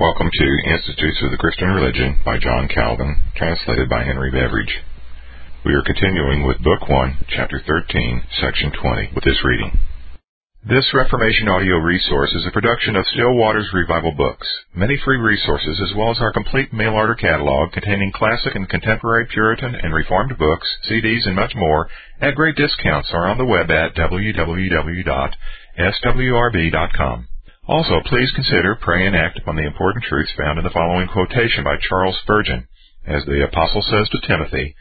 Welcome to Institutes of the Christian Religion by John Calvin, translated by Henry Beveridge. We are continuing with Book 1, Chapter 13, Section 20, with this reading. This Reformation audio resource is a production of Still Waters Revival Books. Many free resources, as well as our complete mail order catalog containing classic and contemporary Puritan and Reformed books, CDs, and much more, at great discounts, are on the web at www.swrb.com. Also, please consider, pray, and act upon the important truths found in the following quotation by Charles Spurgeon. As the Apostle says to Timothy,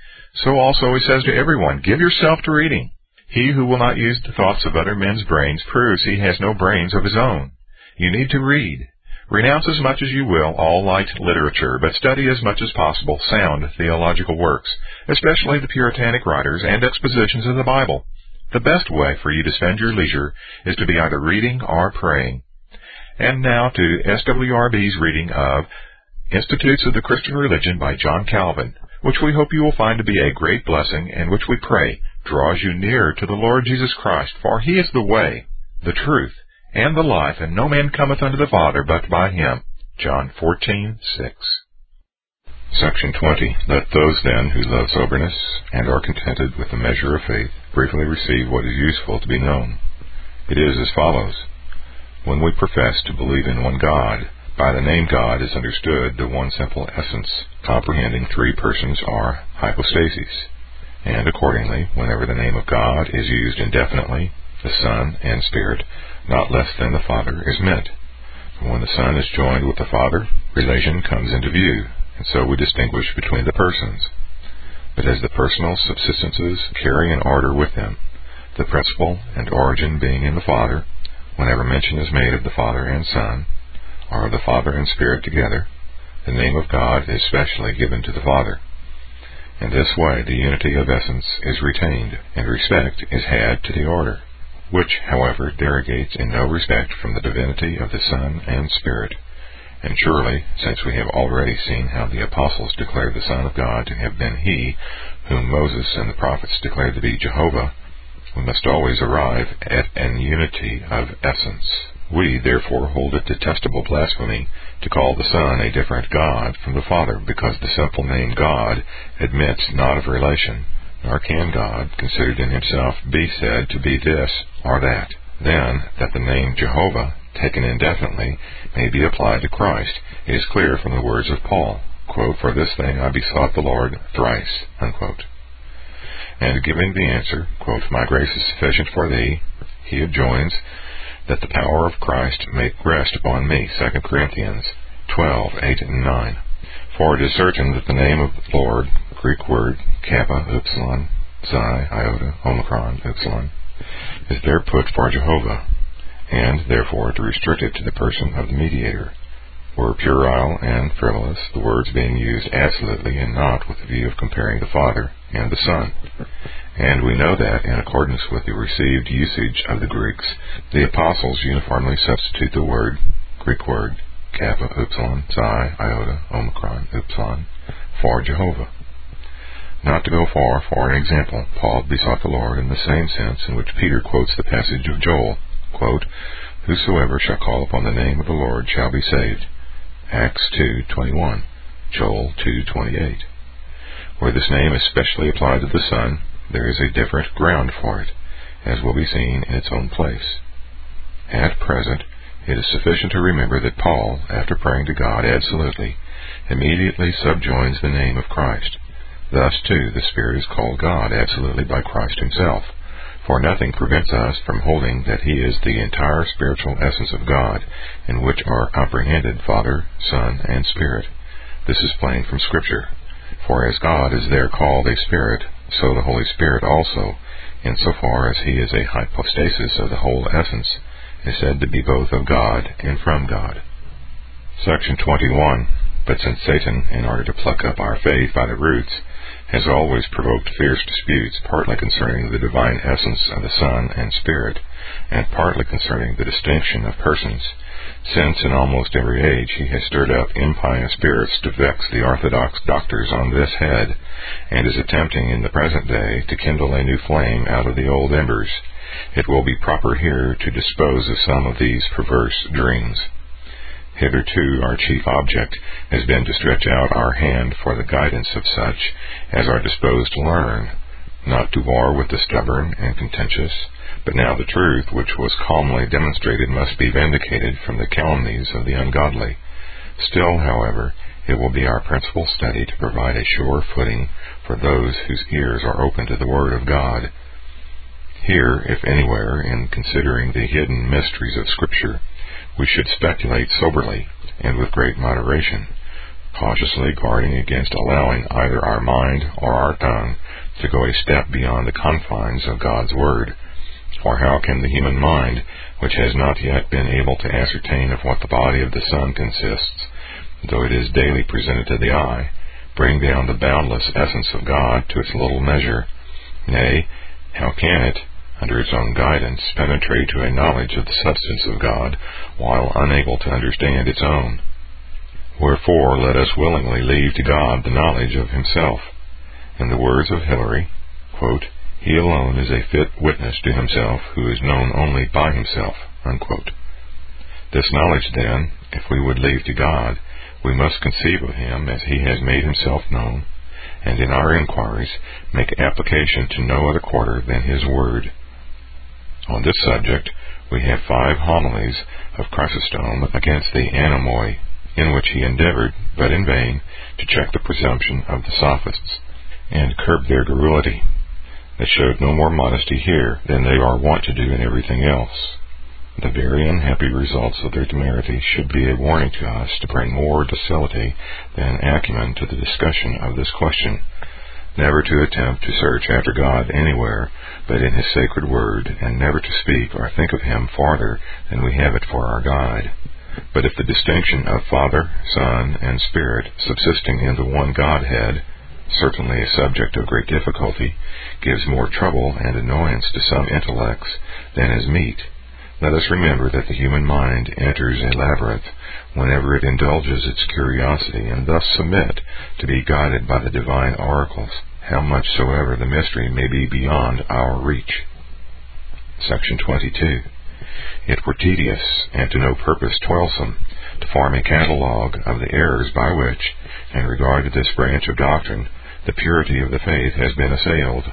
so also he says to everyone, give yourself to reading. He who will not use the thoughts of other men's brains proves he has no brains of his own. You need to read. Renounce as much as you will all light literature, but study as much as possible sound theological works, especially the Puritanic writers and expositions of the Bible. The best way for you to spend your leisure is to be either reading or praying. And now to SWRB's reading of Institutes of the Christian Religion by John Calvin, which we hope you will find to be a great blessing and which we pray draws you nearer to the Lord Jesus Christ, for he is the way, the truth, and the life, and no man cometh unto the Father but by him. John 14:6. Section 20. Let those then who love soberness and are contented with the measure of faith briefly receive what is useful to be known. It is as follows. When we profess to believe in one God, by the name God is understood the one simple essence, comprehending three persons or hypostases. And accordingly, whenever the name of God is used indefinitely, the Son and Spirit, not less than the Father, is meant. For when the Son is joined with the Father, relation comes into view, and so we distinguish between the persons. But as the personal subsistences carry an order with them, the principle and origin being in the Father, whenever mention is made of the Father and Son, or of the Father and Spirit together, the name of God is specially given to the Father. In this way the unity of essence is retained, and respect is had to the order, which, however, derogates in no respect from the divinity of the Son and Spirit. And surely, since we have already seen how the apostles declared the Son of God to have been He, whom Moses and the prophets declared to be Jehovah, we must always arrive at an unity of essence. We, therefore, hold it detestable blasphemy to call the Son a different God from the Father, because the simple name God admits not of relation, nor can God, considered in himself, be said to be this or that. Then, that the name Jehovah, taken indefinitely, may be applied to Christ, is clear from the words of Paul, quote, For this thing I besought the Lord thrice. Unquote and giving the answer, quote, My grace is sufficient for thee, he adjoins that the power of Christ may rest upon me, 2 Corinthians 12, 8 and 9. For it is certain that the name of the Lord, Greek word kappa, upsilon, xi, iota, omicron, upsilon, is there put for Jehovah, and therefore to restrict it to the person of the mediator, were puerile and frivolous, the words being used absolutely and not with the view of comparing the Father and the Son. And we know that, in accordance with the received usage of the Greeks, the apostles uniformly substitute the word, Greek word, kappa, upsilon, xi, iota, omicron, upsilon, for Jehovah. Not to go far, for an example, Paul besought the Lord in the same sense in which Peter quotes the passage of Joel, quote, Whosoever shall call upon the name of the Lord shall be saved. Acts 2:21, Joel 2:28. Where this name is specially applied to the Son, there is a different ground for it, as will be seen in its own place. At present, it is sufficient to remember that Paul, after praying to God absolutely, immediately subjoins the name of Christ. Thus, too, the Spirit is called God absolutely by Christ himself. For nothing prevents us from holding that He is the entire spiritual essence of God, in which are comprehended Father, Son, and Spirit. This is plain from Scripture. For as God is there called a Spirit, so the Holy Spirit also, in so far as He is a hypostasis of the whole essence, is said to be both of God and from God. Section 21. But since Satan, in order to pluck up our faith by the roots, has always provoked fierce disputes, partly concerning the divine essence of the Son and Spirit, and partly concerning the distinction of persons, since in almost every age he has stirred up impious spirits to vex the orthodox doctors on this head, and is attempting in the present day to kindle a new flame out of the old embers, it will be proper here to dispose of some of these perverse dreams. Hitherto our chief object has been to stretch out our hand for the guidance of such as are disposed to learn, not to war with the stubborn and contentious, but now the truth which was calmly demonstrated must be vindicated from the calumnies of the ungodly. Still, however, it will be our principal study to provide a sure footing for those whose ears are open to the Word of God. Here, if anywhere, in considering the hidden mysteries of Scripture, we should speculate soberly and with great moderation, cautiously guarding against allowing either our mind or our tongue to go a step beyond the confines of God's Word. For how can the human mind, which has not yet been able to ascertain of what the body of the sun consists, though it is daily presented to the eye, bring down the boundless essence of God to its little measure? Nay, how can it, under its own guidance, penetrate to a knowledge of the substance of God, while unable to understand its own. Wherefore let us willingly leave to God the knowledge of himself. In the words of Hilary, quote, He alone is a fit witness to himself who is known only by himself. Unquote. This knowledge, then, if we would leave to God, we must conceive of him as he has made himself known, and in our inquiries make application to no other quarter than his word. On this subject, we have five homilies of Chrysostom against the anomoi, in which he endeavored, but in vain, to check the presumption of the sophists, and curb their garrulity. They showed no more modesty here than they are wont to do in everything else. The very unhappy results of their temerity should be a warning to us to bring more docility than acumen to the discussion of this question never to attempt to search after God anywhere but in His sacred word, and never to speak or think of Him farther than we have it for our guide. But if the distinction of Father, Son, and Spirit subsisting in the one Godhead, certainly a subject of great difficulty, gives more trouble and annoyance to some intellects than is meet, let us remember that the human mind enters a labyrinth whenever it indulges its curiosity, and thus submit to be guided by the divine oracles how much soever the mystery may be beyond our reach. Section 22. It were tedious, and to no purpose toilsome, to form a catalogue of the errors by which, in regard to this branch of doctrine, the purity of the faith has been assailed.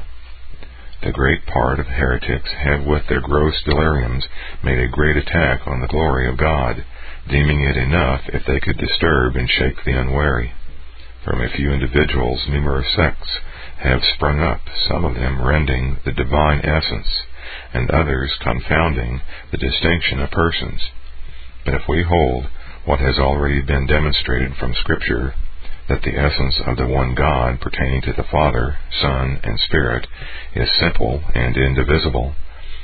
The great part of heretics have with their gross deliriums made a great attack on the glory of God, deeming it enough if they could disturb and shake the unwary. From a few individuals numerous sects have sprung up, some of them rending the divine essence, and others confounding the distinction of persons. But if we hold what has already been demonstrated from Scripture, that the essence of the one God pertaining to the Father, Son, and Spirit is simple and indivisible,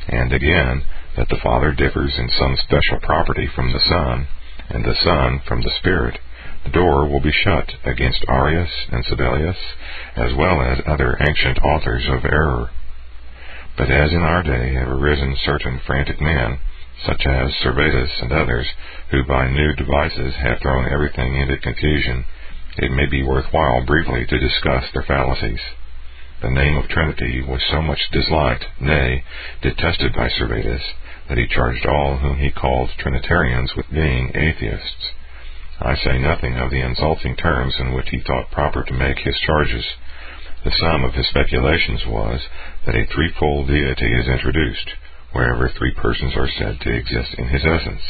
and again, that the Father differs in some special property from the Son, and the Son from the Spirit, the door will be shut against Arius and Sabellius, as well as other ancient authors of error. But as in our day have arisen certain frantic men, such as Servetus and others, who by new devices have thrown everything into confusion, it may be worth while briefly to discuss their fallacies. The name of Trinity was so much disliked, nay, detested by Servetus, that he charged all whom he called Trinitarians with being atheists. I say nothing of the insulting terms in which he thought proper to make his charges. The sum of his speculations was that a threefold deity is introduced, wherever three persons are said to exist in his essence,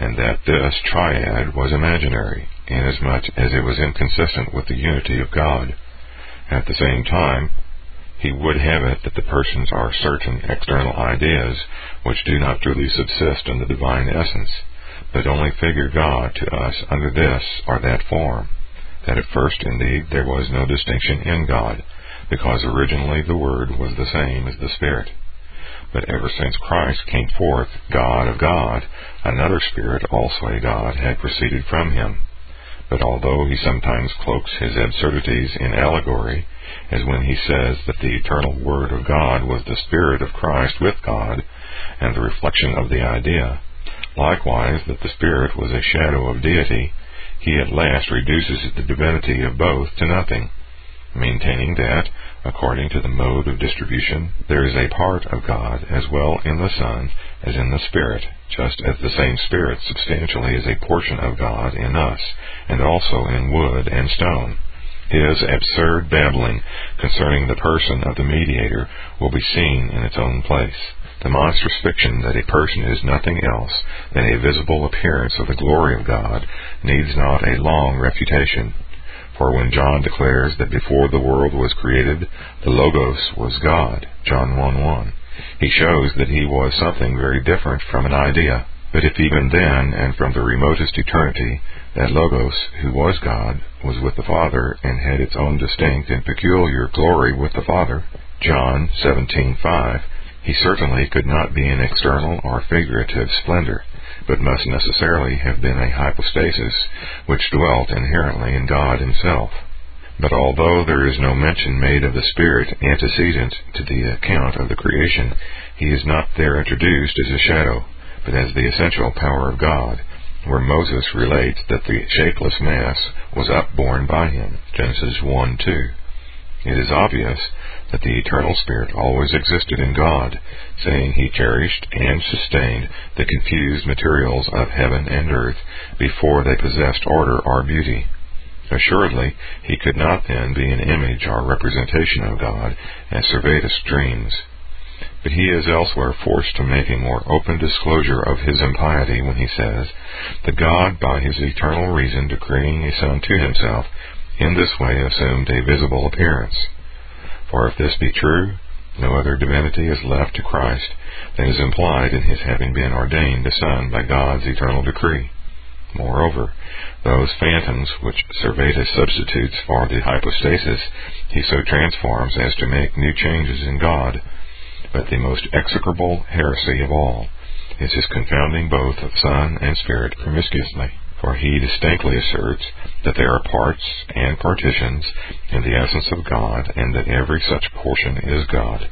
and that this triad was imaginary, inasmuch as it was inconsistent with the unity of God. At the same time, he would have it that the persons are certain external ideas which do not truly subsist in the divine essence but only figure God to us under this or that form, that at first indeed there was no distinction in God, because originally the Word was the same as the Spirit. But ever since Christ came forth, God of God, another Spirit, also a God, had proceeded from him. But although he sometimes cloaks his absurdities in allegory, as when he says that the eternal Word of God was the Spirit of Christ with God, and the reflection of the idea, Likewise, that the Spirit was a shadow of deity, he at last reduces the divinity of both to nothing. Maintaining that, according to the mode of distribution, there is a part of God as well in the Son as in the Spirit, just as the same Spirit substantially is a portion of God in us, and also in wood and stone. His absurd babbling concerning the person of the mediator will be seen in its own place. The monstrous fiction that a person is nothing else than a visible appearance of the glory of God needs not a long refutation. For when John declares that before the world was created, the Logos was God, John 1 1, he shows that he was something very different from an idea. But if even then, and from the remotest eternity, that Logos, who was God, was with the Father, and had its own distinct and peculiar glory with the Father, John 17:5, he certainly could not be an external or figurative splendor but must necessarily have been a hypostasis which dwelt inherently in God himself. But although there is no mention made of the Spirit antecedent to the account of the creation, he is not there introduced as a shadow, but as the essential power of God, where Moses relates that the shapeless mass was upborne by him, Genesis 1 2. It is obvious that the eternal Spirit always existed in God, saying he cherished and sustained the confused materials of heaven and earth before they possessed order or beauty. Assuredly, he could not then be an image or representation of God, as Servetus dreams. But he is elsewhere forced to make a more open disclosure of his impiety when he says that God, by his eternal reason decreeing a Son to himself, in this way assumed a visible appearance. For if this be true, no other divinity is left to Christ than is implied in his having been ordained a Son by God's eternal decree. Moreover, those phantoms which Servetus substitutes for the hypostasis, he so transforms as to make new changes in God. But the most execrable heresy of all is his confounding both of Son and Spirit promiscuously for he distinctly asserts that there are parts and partitions in the essence of God, and that every such portion is God.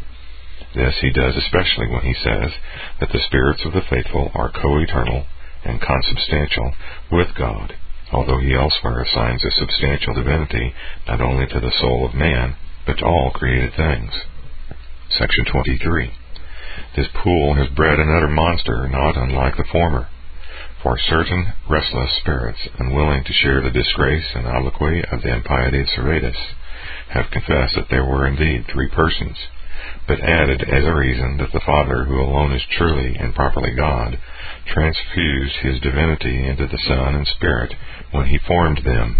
This he does especially when he says that the spirits of the faithful are co-eternal and consubstantial with God, although he elsewhere assigns a substantial divinity not only to the soul of man, but to all created things. Section 23. This pool has bred an utter monster not unlike the former for certain restless spirits, unwilling to share the disgrace and obloquy of the impiety of Servetus, have confessed that there were indeed three persons, but added as a reason that the Father, who alone is truly and properly God, transfused his divinity into the Son and Spirit when he formed them.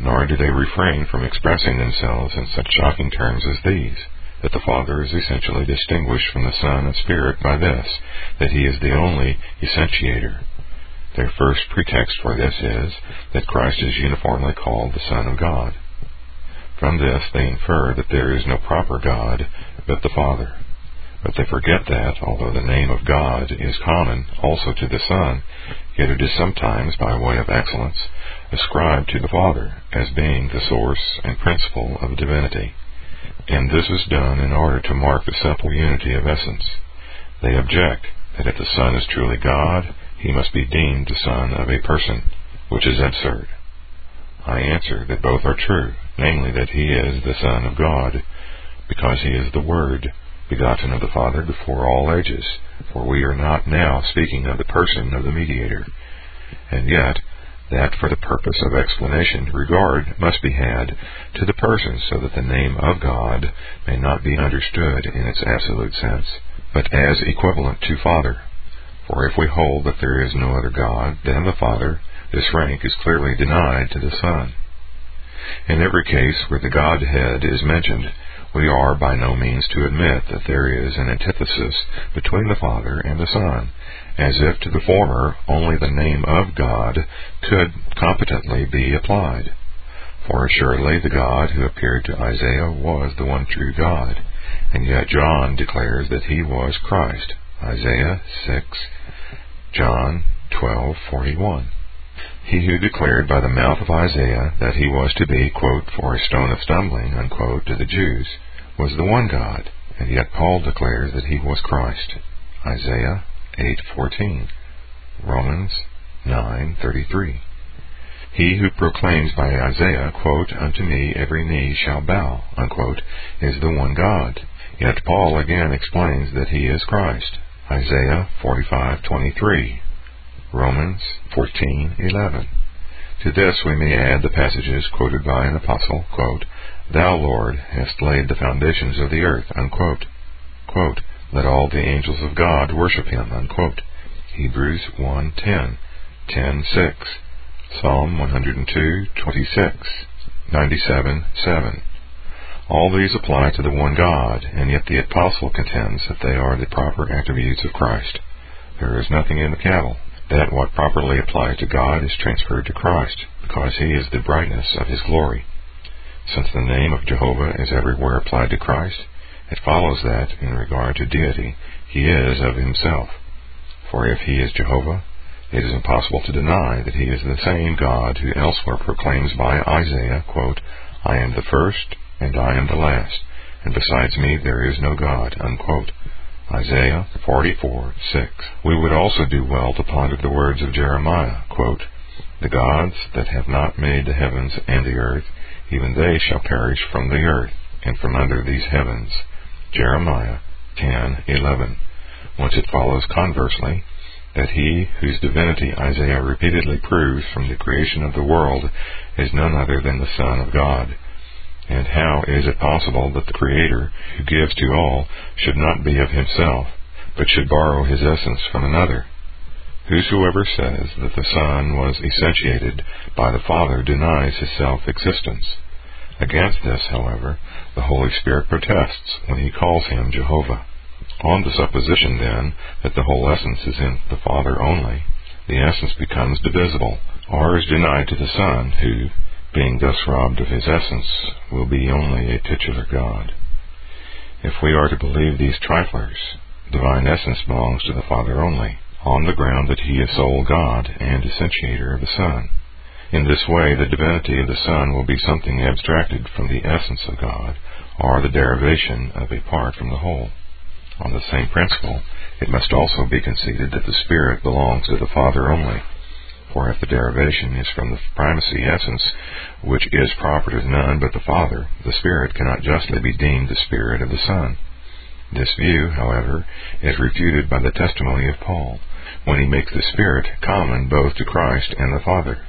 Nor do they refrain from expressing themselves in such shocking terms as these that the Father is essentially distinguished from the Son and Spirit by this, that he is the only essentiator, their first pretext for this is that Christ is uniformly called the Son of God. From this they infer that there is no proper God but the Father. But they forget that, although the name of God is common also to the Son, yet it is sometimes, by way of excellence, ascribed to the Father as being the source and principle of divinity. And this is done in order to mark the simple unity of essence. They object that if the Son is truly God, he must be deemed the son of a person, which is absurd. I answer that both are true, namely that he is the Son of God, because he is the Word, begotten of the Father before all ages, for we are not now speaking of the person of the mediator. And yet, that for the purpose of explanation regard must be had to the person so that the name of God may not be understood in its absolute sense, but as equivalent to Father. For if we hold that there is no other God than the Father, this rank is clearly denied to the Son. In every case where the Godhead is mentioned, we are by no means to admit that there is an antithesis between the Father and the Son, as if to the former only the name of God could competently be applied. For assuredly the God who appeared to Isaiah was the one true God, and yet John declares that he was Christ. Isaiah 6, John 12:41. He who declared by the mouth of Isaiah that he was to be, quote, for a stone of stumbling, unquote, to the Jews, was the one God, and yet Paul declares that he was Christ. Isaiah 8:14. Romans 9:33. He who proclaims by Isaiah, quote, Unto me every knee shall bow, unquote, is the one God. Yet Paul again explains that he is Christ. Isaiah 45:23, Romans 14:11. To this we may add the passages quoted by an apostle, quote, Thou, Lord, hast laid the foundations of the earth, unquote. Quote, Let all the angels of God worship him, unquote. Hebrews 1:10, 10:6, Psalm 102:26, 97:7. All these apply to the one God, and yet the apostle contends that they are the proper attributes of Christ. There is nothing in the cavil that what properly applies to God is transferred to Christ, because he is the brightness of his glory. Since the name of Jehovah is everywhere applied to Christ, it follows that, in regard to deity, he is of himself. For if he is Jehovah, it is impossible to deny that he is the same God who elsewhere proclaims by Isaiah, quote, I am the first and I am the last, and besides me there is no God. Unquote. Isaiah 44:6. We would also do well to ponder the words of Jeremiah, quote, The gods that have not made the heavens and the earth, even they shall perish from the earth and from under these heavens. Jeremiah 10:11. Once it follows conversely that he whose divinity Isaiah repeatedly proves from the creation of the world is none other than the Son of God. And how is it possible that the Creator, who gives to all, should not be of himself, but should borrow his essence from another? Whosoever says that the Son was essentiated by the Father denies his self-existence. Against this, however, the Holy Spirit protests when he calls him Jehovah. On the supposition, then, that the whole essence is in the Father only, the essence becomes divisible, or is denied to the Son, who, being thus robbed of his essence, will be only a titular God. If we are to believe these triflers, divine essence belongs to the Father only, on the ground that he is sole God and essentiator of the Son. In this way, the divinity of the Son will be something abstracted from the essence of God, or the derivation of a part from the whole. On the same principle, it must also be conceded that the Spirit belongs to the Father only, for if the derivation is from the primacy essence, which is proper to none but the Father, the Spirit cannot justly be deemed the Spirit of the Son. This view, however, is refuted by the testimony of Paul, when he makes the Spirit common both to Christ and the Father.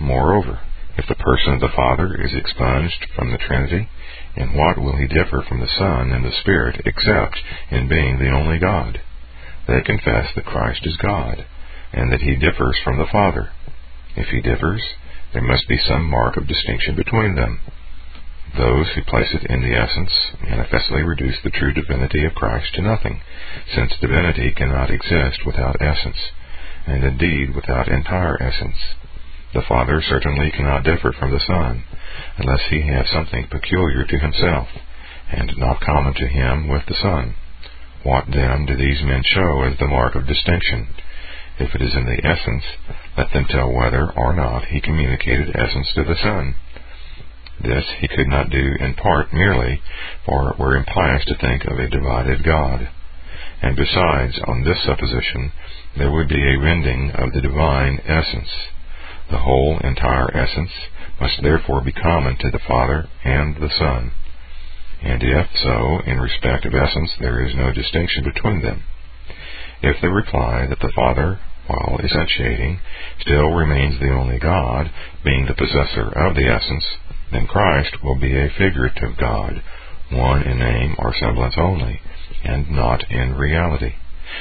Moreover, if the person of the Father is expunged from the Trinity, in what will he differ from the Son and the Spirit except in being the only God? They confess that Christ is God, and that he differs from the Father. If he differs, there must be some mark of distinction between them. Those who place it in the essence manifestly reduce the true divinity of Christ to nothing, since divinity cannot exist without essence, and indeed without entire essence. The Father certainly cannot differ from the Son, unless he has something peculiar to himself, and not common to him with the Son. What then do these men show as the mark of distinction? If it is in the essence, let them tell whether or not he communicated essence to the Son. This he could not do in part merely, for it were impious to think of a divided God. And besides, on this supposition, there would be a rending of the divine essence. The whole entire essence must therefore be common to the Father and the Son. And if so, in respect of essence, there is no distinction between them. If they reply that the Father, while essentiating, still remains the only God, being the possessor of the essence, then Christ will be a figurative God, one in name or semblance only, and not in reality,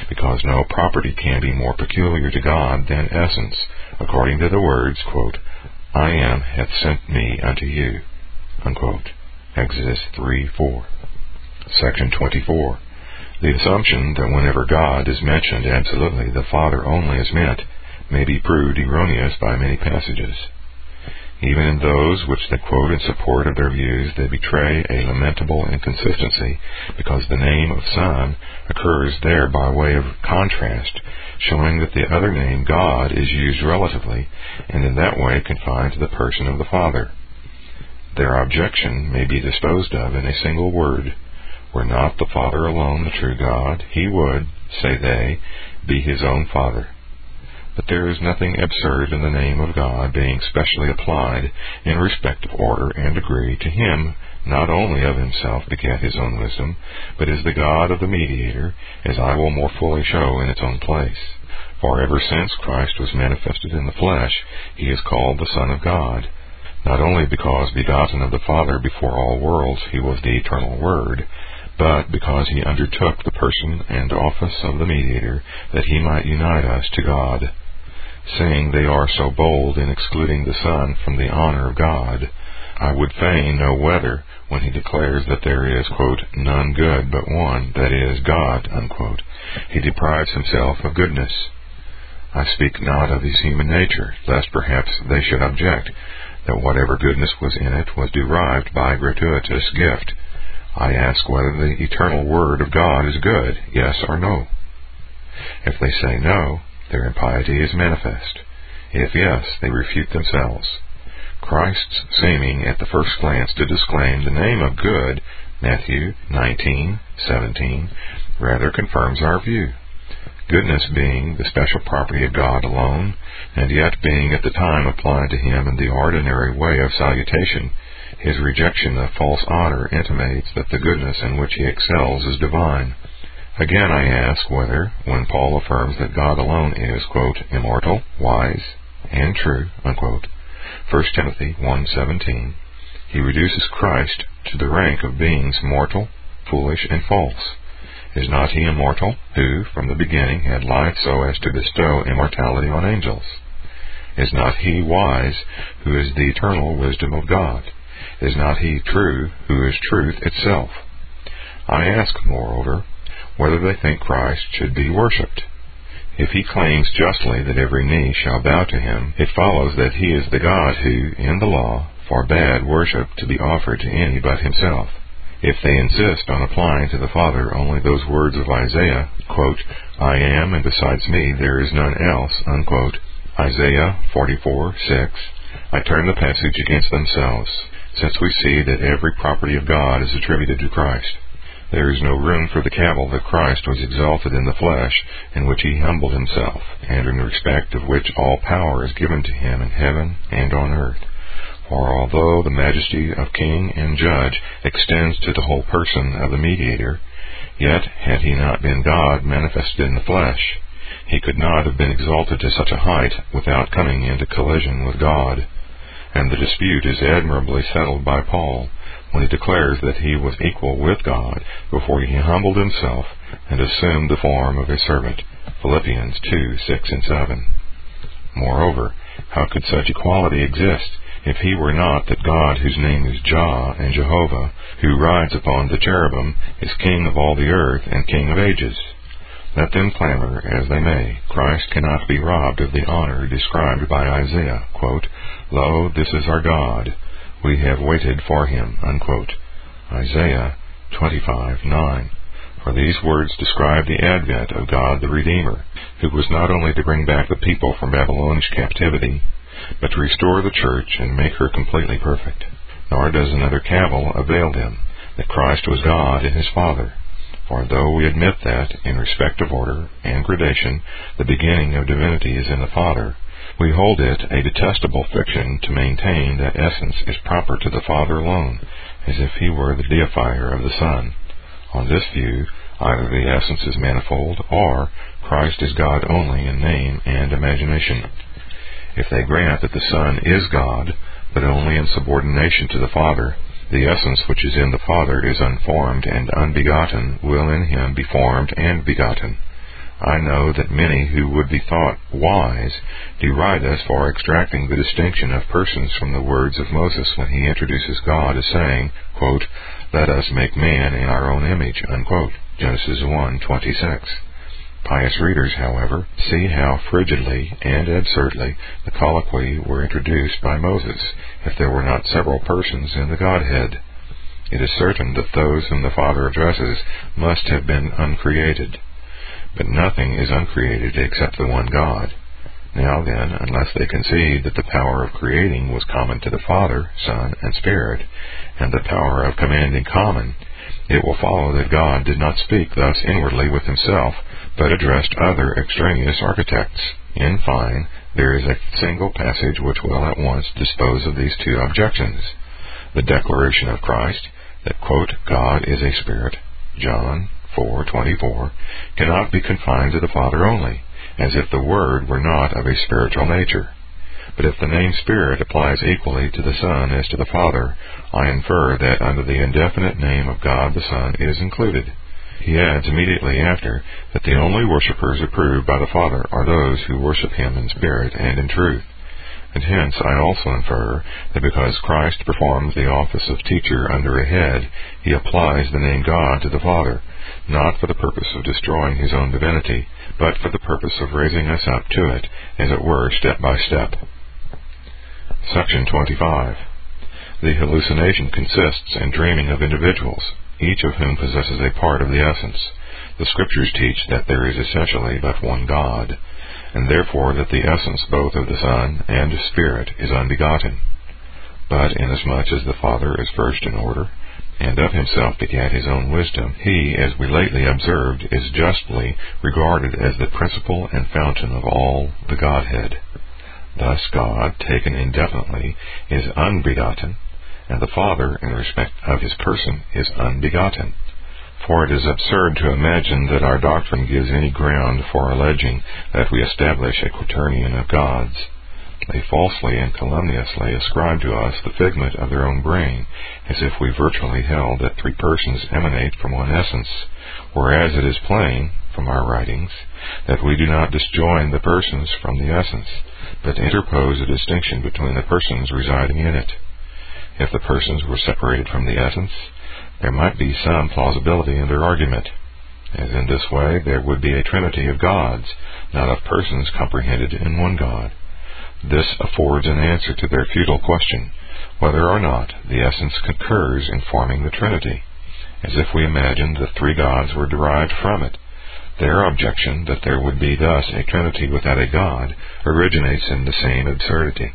because no property can be more peculiar to God than essence, according to the words, quote, I am hath sent me unto you. Unquote. Exodus 3 4. Section 24. The assumption that whenever God is mentioned absolutely the Father only is meant may be proved erroneous by many passages. Even in those which they quote in support of their views, they betray a lamentable inconsistency, because the name of Son occurs there by way of contrast, showing that the other name, God, is used relatively, and in that way confined to the person of the Father. Their objection may be disposed of in a single word. Were not the Father alone the true God, he would, say they, be his own Father. But there is nothing absurd in the name of God being specially applied in respect of order and degree to him not only of himself begat his own wisdom, but is the God of the mediator, as I will more fully show in its own place. For ever since Christ was manifested in the flesh, he is called the Son of God, not only because begotten of the Father before all worlds he was the eternal Word, but because he undertook the person and office of the mediator, that he might unite us to God. Seeing they are so bold in excluding the Son from the honor of God, I would fain know whether, when he declares that there is, quote, none good but one, that is, God, unquote, he deprives himself of goodness. I speak not of his human nature, lest perhaps they should object that whatever goodness was in it was derived by gratuitous gift. I ask whether the eternal Word of God is good, yes or no. If they say no, their impiety is manifest. If yes, they refute themselves. Christ's seeming at the first glance to disclaim the name of good, Matthew 19:17, rather confirms our view. Goodness being the special property of God alone, and yet being at the time applied to him in the ordinary way of salutation, his rejection of false honor intimates that the goodness in which he excels is divine. Again I ask whether, when Paul affirms that God alone is, quote, immortal, wise, and true, unquote, 1 Timothy 1:17, he reduces Christ to the rank of beings mortal, foolish, and false. Is not he immortal, who from the beginning had life so as to bestow immortality on angels? Is not he wise, who is the eternal wisdom of God? Is not he true, who is truth itself? I ask, moreover, whether they think Christ should be worshipped. If he claims justly that every knee shall bow to him, it follows that he is the God who, in the law, forbade worship to be offered to any but himself. If they insist on applying to the Father only those words of Isaiah, quote, I am, and besides me there is none else, unquote, Isaiah 44:6, I turn the passage against themselves, since we see that every property of God is attributed to Christ. There is no room for the cavil that Christ was exalted in the flesh, in which he humbled himself, and in respect of which all power is given to him in heaven and on earth. For although the majesty of king and judge extends to the whole person of the mediator, yet had he not been God manifested in the flesh, he could not have been exalted to such a height without coming into collision with God. And the dispute is admirably settled by Paul when he declares that he was equal with God before he humbled himself and assumed the form of a servant. Philippians 2, 6 and 7. Moreover, how could such equality exist if he were not that God whose name is Jah and Jehovah, who rides upon the cherubim, is King of all the earth and King of ages? Let them clamor as they may, Christ cannot be robbed of the honor described by Isaiah, quote, Lo, this is our God, we have waited for him. Unquote. Isaiah 25:9. For these words describe the advent of God the Redeemer, who was not only to bring back the people from Babylonish captivity, but to restore the church and make her completely perfect. Nor does another cavil avail them, that Christ was God and his Father. For though we admit that, in respect of order and gradation, the beginning of divinity is in the Father, we hold it a detestable fiction to maintain that essence is proper to the Father alone, as if he were the deifier of the Son. On this view, either the essence is manifold, or Christ is God only in name and imagination. If they grant that the Son is God, but only in subordination to the Father, the essence which is in the Father is unformed and unbegotten will in him be formed and begotten. I know that many who would be thought wise deride us for extracting the distinction of persons from the words of Moses when he introduces God as saying, quote, Let us make man in our own image, unquote. Genesis 1:26. Pious readers, however, see how frigidly and absurdly the colloquy were introduced by Moses, if there were not several persons in the Godhead. It is certain that those whom the Father addresses must have been uncreated. But nothing is uncreated except the one God. Now then, unless they concede that the power of creating was common to the Father, Son, and Spirit, and the power of commanding common, it will follow that God did not speak thus inwardly with himself, but addressed other extraneous architects. In fine, there is a single passage which will at once dispose of these two objections. The declaration of Christ that, quote, God is a spirit, John 4:24, cannot be confined to the Father only, as if the Word were not of a spiritual nature. But if the name Spirit applies equally to the Son as to the Father, I infer that under the indefinite name of God the Son is included. He adds immediately after that the only worshippers approved by the Father are those who worship him in spirit and in truth. And hence I also infer that because Christ performs the office of teacher under a head, he applies the name God to the Father, not for the purpose of destroying his own divinity, but for the purpose of raising us up to it, as it were, step by step. Section 25. The hallucination consists in dreaming of individuals, each of whom possesses a part of the essence. The Scriptures teach that there is essentially but one God, and therefore that the essence both of the Son and Spirit is unbegotten. But inasmuch as the Father is first in order, and of himself begat his own wisdom, he, as we lately observed, is justly regarded as the principle and fountain of all the Godhead. Thus God, taken indefinitely, is unbegotten, and the Father, in respect of his person, is unbegotten. For it is absurd to imagine that our doctrine gives any ground for alleging that we establish a quaternion of gods. They falsely and calumniously ascribe to us the figment of their own brain, as if we virtually held that three persons emanate from one essence, whereas it is plain, from our writings, that we do not disjoin the persons from the essence, but interpose a distinction between the persons residing in it. If the persons were separated from the essence, there might be some plausibility in their argument, as in this way there would be a trinity of gods, not of persons comprehended in one God. This affords an answer to their futile question, whether or not the essence concurs in forming the trinity, as if we imagined the three gods were derived from it. Their objection that there would be thus a trinity without a God originates in the same absurdity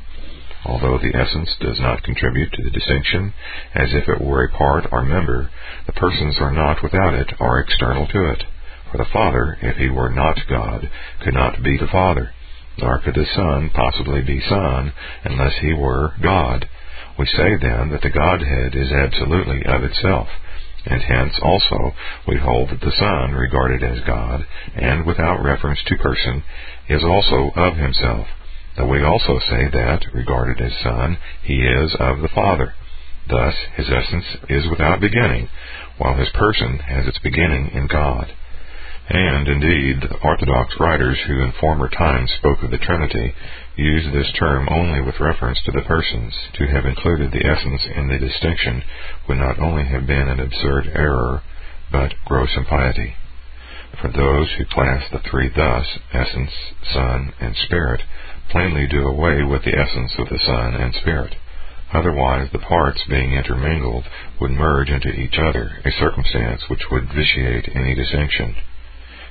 although the essence does not contribute to the distinction as if it were a part or member, the persons are not without it or external to it. For the Father, if he were not God, could not be the Father, nor could the Son possibly be Son unless he were God. We say then that the Godhead is absolutely of itself, and hence also we hold that the Son, regarded as God, and without reference to person, is also of himself Though we also say that, regarded as Son, he is of the Father. Thus, his essence is without beginning, while his person has its beginning in God. And, indeed, the Orthodox writers who in former times spoke of the Trinity used this term only with reference to the persons. To have included the essence in the distinction would not only have been an absurd error, but gross impiety. For those who class the three thus, essence, Son, and Spirit, plainly do away with the essence of the Son and Spirit. Otherwise, the parts, being intermingled, would merge into each other, a circumstance which would vitiate any distinction.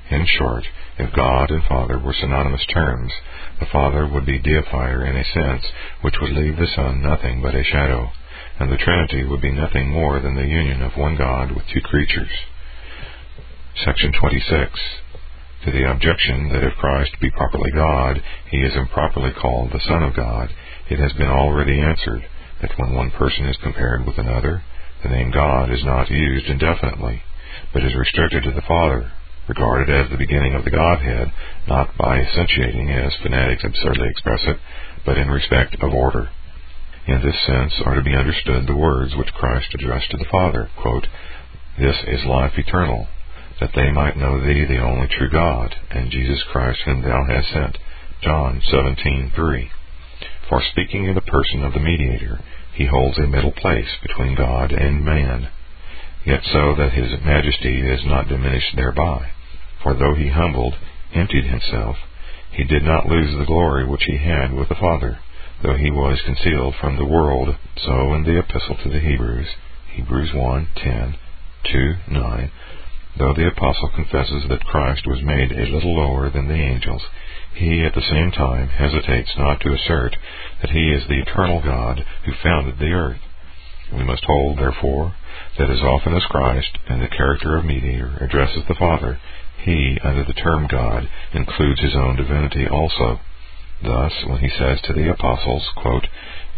In short, if God and Father were synonymous terms, the Father would be deifier in a sense which would leave the Son nothing but a shadow, and the Trinity would be nothing more than the union of one God with two creatures. Section 26 to the objection that if Christ be properly God, he is improperly called the Son of God, it has been already answered that when one person is compared with another, the name God is not used indefinitely, but is restricted to the Father, regarded as the beginning of the Godhead, not by essentiating, as fanatics absurdly express it, but in respect of order. In this sense are to be understood the words which Christ addressed to the Father, quote, This is life eternal, that they might know thee the only true God, and Jesus Christ whom thou hast sent. John 17:3. For speaking in the person of the mediator, he holds a middle place between God and man, yet so that his majesty is not diminished thereby. For though he humbled, emptied himself, he did not lose the glory which he had with the Father, though he was concealed from the world. So in the epistle to the Hebrews, Hebrews 1:10, 2, 9, Though the apostle confesses that Christ was made a little lower than the angels, he at the same time hesitates not to assert that he is the eternal God who founded the earth. We must hold, therefore, that as often as Christ, in the character of mediator, addresses the Father, he, under the term God, includes his own divinity also. Thus, when he says to the apostles, quote,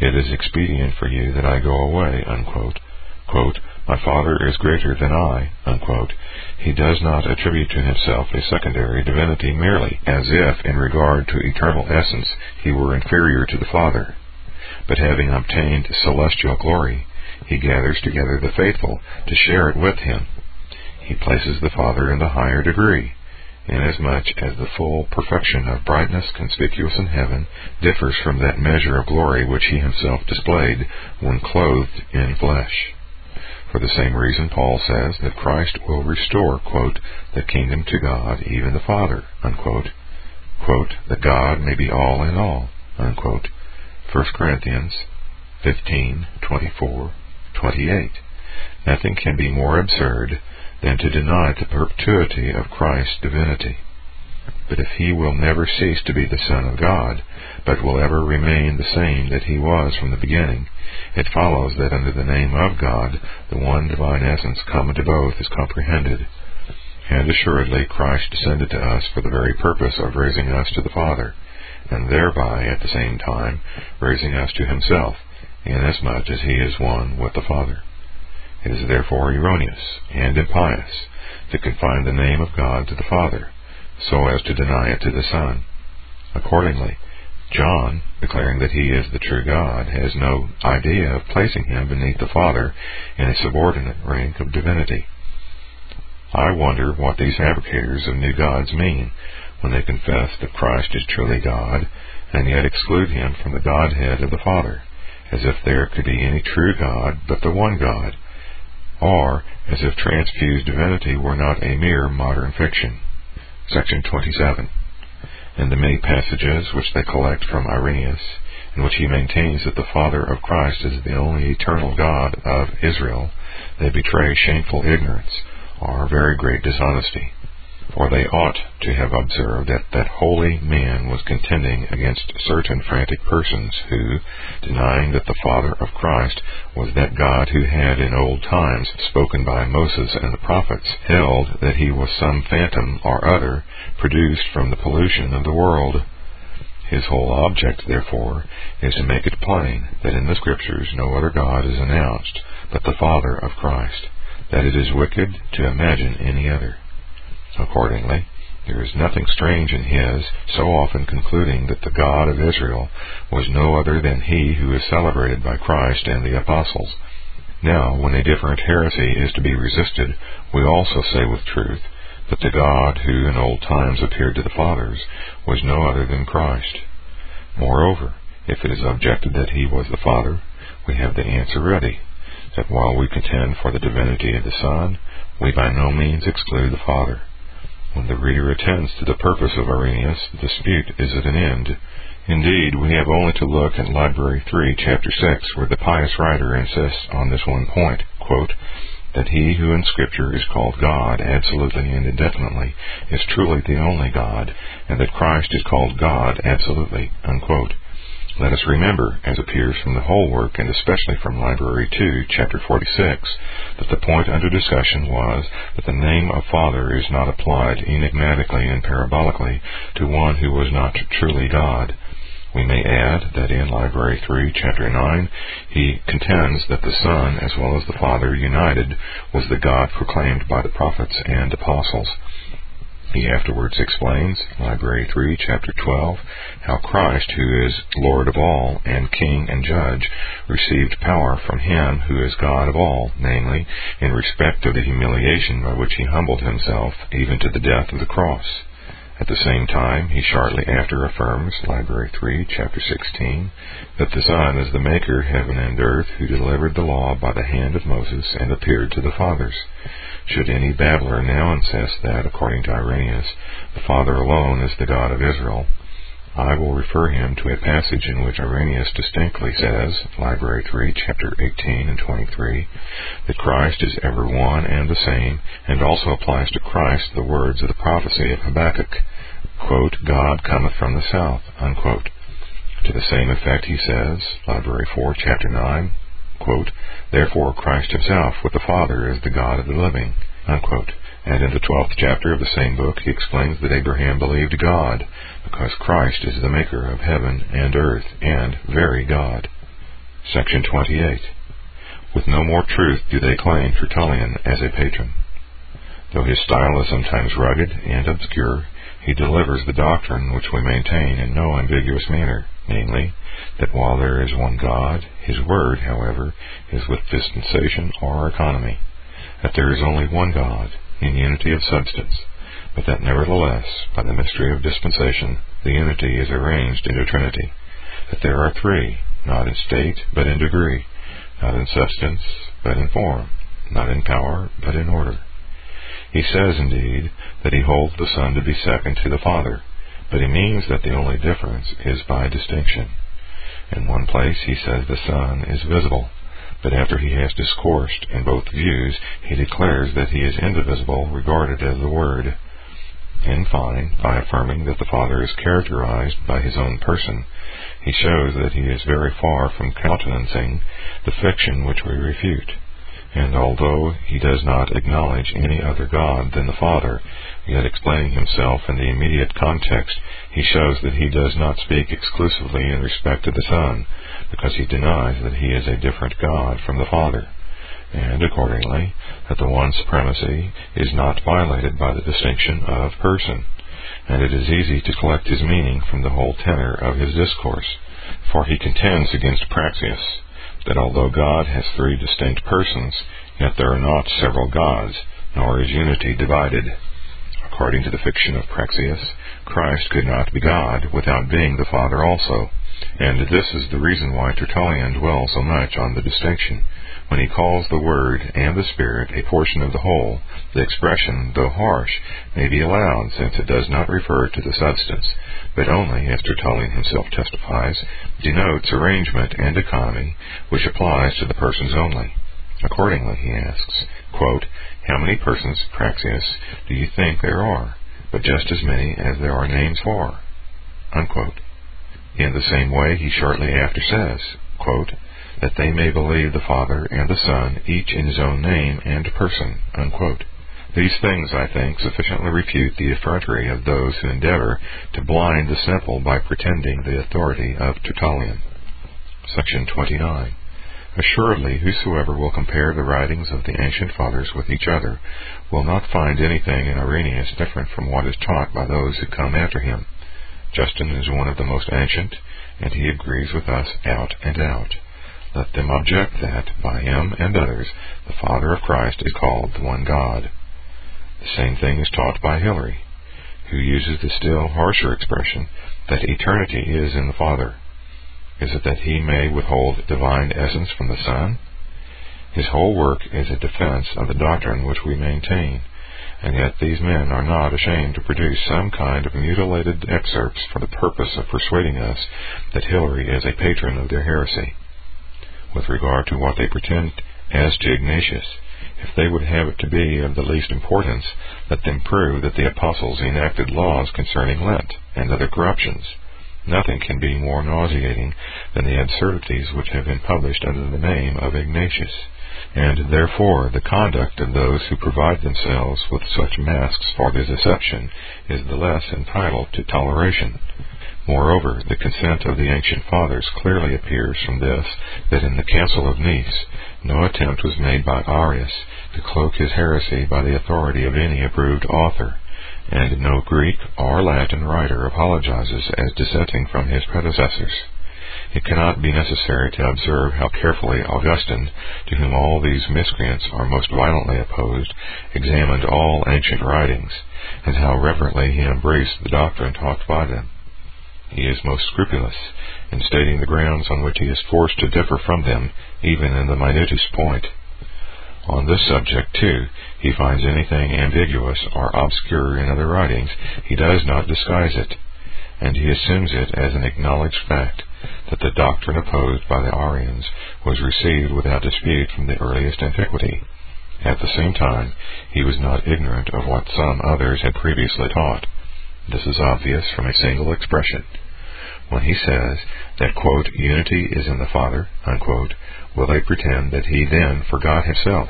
It is expedient for you that I go away, unquote, quote, my Father is greater than I, unquote. He does not attribute to himself a secondary divinity merely, as if, in regard to eternal essence, he were inferior to the Father. But having obtained celestial glory, he gathers together the faithful to share it with him. He places the Father in the higher degree, inasmuch as the full perfection of brightness conspicuous in heaven differs from that measure of glory which he himself displayed when clothed in flesh. For the same reason, Paul says that Christ will restore, quote, the kingdom to God, even the Father, unquote, quote, that God may be all in all, unquote. 1 Corinthians 15, 24, 28. Nothing can be more absurd than to deny the perpetuity of Christ's divinity. But if he will never cease to be the Son of God, but will ever remain the same that he was from the beginning, it follows that under the name of God, the one divine essence common to both is comprehended. And assuredly Christ descended to us for the very purpose of raising us to the Father, and thereby, at the same time, raising us to himself, inasmuch as he is one with the Father. It is therefore erroneous and impious to confine the name of God to the Father, so as to deny it to the Son. Accordingly, John, declaring that he is the true God, has no idea of placing him beneath the Father in a subordinate rank of divinity. I wonder what these fabricators of new gods mean when they confess that Christ is truly God and yet exclude him from the Godhead of the Father, as if there could be any true God but the one God, or as if transfused divinity were not a mere modern fiction. Section 27 in the many passages which they collect from Irenaeus, in which he maintains that the Father of Christ is the only eternal God of Israel, they betray shameful ignorance, or very great dishonesty. For they ought to have observed that that holy man was contending against certain frantic persons who, denying that the Father of Christ was that God who had in old times spoken by Moses and the prophets, held that he was some phantom or other produced from the pollution of the world. His whole object, therefore, is to make it plain that in the Scriptures no other God is announced but the Father of Christ, that it is wicked to imagine any other. Accordingly, there is nothing strange in his so often concluding that the God of Israel was no other than he who is celebrated by Christ and the apostles. Now, when a different heresy is to be resisted, we also say with truth that the God who in old times appeared to the fathers was no other than Christ. Moreover, if it is objected that he was the Father, we have the answer ready, that while we contend for the divinity of the Son, we by no means exclude the Father. When the reader attends to the purpose of Irenaeus, the dispute is at an end. Indeed, we have only to look at Library 3, Chapter 6, where the pious writer insists on this one point, quote, that he who in Scripture is called God absolutely and indefinitely is truly the only God, and that Christ is called God absolutely, unquote. Let us remember, as appears from the whole work, and especially from Library 2, chapter 46, that the point under discussion was that the name of Father is not applied enigmatically and parabolically to one who was not truly God. We may add that in Library 3, chapter 9, he contends that the Son, as well as the Father united, was the God proclaimed by the prophets and apostles. He afterwards explains, Library 3, Chapter 12, how Christ, who is Lord of all, and King and Judge, received power from Him who is God of all, namely, in respect of the humiliation by which He humbled Himself, even to the death of the cross. At the same time, he shortly after affirms, Library 3, Chapter 16, that the Son is the Maker heaven and earth, who delivered the law by the hand of Moses and appeared to the fathers. Should any babbler now insist that, according to Irenaeus, the Father alone is the God of Israel, I will refer him to a passage in which Irenaeus distinctly says, Library 3, chapter 18 and 23, that Christ is ever one and the same, and also applies to Christ the words of the prophecy of Habakkuk, quote, God cometh from the south, unquote. To the same effect he says, Library 4, chapter 9, quote, Therefore Christ himself with the Father is the God of the living. Unquote. And in the twelfth chapter of the same book he explains that Abraham believed God, because Christ is the maker of heaven and earth, and very God. Section 28. With no more truth do they claim Tertullian as a patron. Though his style is sometimes rugged and obscure, he delivers the doctrine which we maintain in no ambiguous manner, namely, that while there is one God, his word, however, is with dispensation or economy, that there is only one God, in unity of substance, but that nevertheless, by the mystery of dispensation, the unity is arranged into Trinity, that there are three, not in state, but in degree, not in substance, but in form, not in power, but in order. He says, indeed, that he holds the Son to be second to the Father, but he means that the only difference is by distinction. In one place he says the Son is visible, but after he has discoursed in both views, he declares that he is indivisible, regarded as the Word. In fine, by affirming that the Father is characterized by his own person, he shows that he is very far from countenancing the fiction which we refute. And although he does not acknowledge any other God than the Father, yet explaining himself in the immediate context, he shows that he does not speak exclusively in respect to the Son, because he denies that he is a different God from the Father, and accordingly that the one supremacy is not violated by the distinction of person. And it is easy to collect his meaning from the whole tenor of his discourse, for he contends against Praxeas, that although God has three distinct persons, yet there are not several gods, nor is unity divided. According to the fiction of Praxeas, Christ could not be God without being the Father also. And this is the reason why Tertullian dwells so much on the distinction. When he calls the Word and the Spirit a portion of the whole, the expression, though harsh, may be allowed, since it does not refer to the substance, but only, as Tertullian himself testifies, denotes arrangement and economy, which applies to the persons only. Accordingly, he asks, quote, How many persons, Praxeas, do you think there are? But just as many as there are names for. Unquote. In the same way, he shortly after says, quote, that they may believe the Father and the Son, each in his own name and person. Unquote. These things, I think, sufficiently refute the effrontery of those who endeavor to blind the simple by pretending the authority of Tertullian. Section 29. Assuredly, whosoever will compare the writings of the ancient fathers with each other will not find anything in Irenaeus different from what is taught by those who come after him. Justin is one of the most ancient, and he agrees with us out and out. Let them object that, by him and others, the Father of Christ is called the one God. The same thing is taught by Hilary, who uses the still harsher expression that eternity is in the Father. Is it that he may withhold divine essence from the Son? His whole work is a defense of the doctrine which we maintain, and yet these men are not ashamed to produce some kind of mutilated excerpts for the purpose of persuading us that Hilary is a patron of their heresy. With regard to what they pretend as to Ignatius, if they would have it to be of the least importance, let them prove that the apostles enacted laws concerning Lent and other corruptions. Nothing can be more nauseating than the absurdities which have been published under the name of Ignatius and therefore the conduct of those who provide themselves with such masks for their deception is the less entitled to toleration. Moreover, the consent of the ancient fathers clearly appears from this that in the Council of Nice no attempt was made by Arius to cloak his heresy by the authority of any approved author, and no Greek or Latin writer apologizes as dissenting from his predecessors. It cannot be necessary to observe how carefully Augustine, to whom all these miscreants are most violently opposed, examined all ancient writings, and how reverently he embraced the doctrine taught by them. He is most scrupulous in stating the grounds on which he is forced to differ from them, even in the minutest point. On this subject, too, he finds anything ambiguous or obscure in other writings, he does not disguise it, and he assumes it as an acknowledged fact that the doctrine opposed by the Arians was received without dispute from the earliest antiquity. At the same time, he was not ignorant of what some others had previously taught. This is obvious from a single expression. when he says that, quote, unity is in the Father, unquote, will they pretend that he then forgot himself?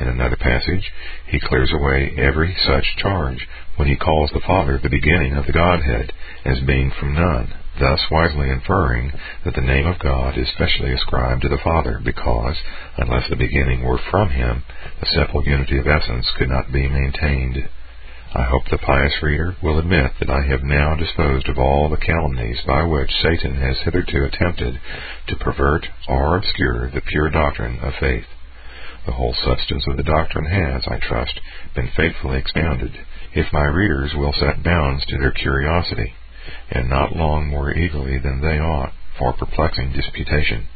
In another passage, he clears away every such charge when he calls the Father the beginning of the Godhead, as being from none, thus wisely inferring that the name of God is specially ascribed to the Father, because, unless the beginning were from him, the simple unity of essence could not be maintained. I hope the pious reader will admit that I have now disposed of all the calumnies by which Satan has hitherto attempted to pervert or obscure the pure doctrine of faith. The whole substance of the doctrine has, I trust, been faithfully expounded, if my readers will set bounds to their curiosity, and not long more eagerly than they ought for perplexing disputation.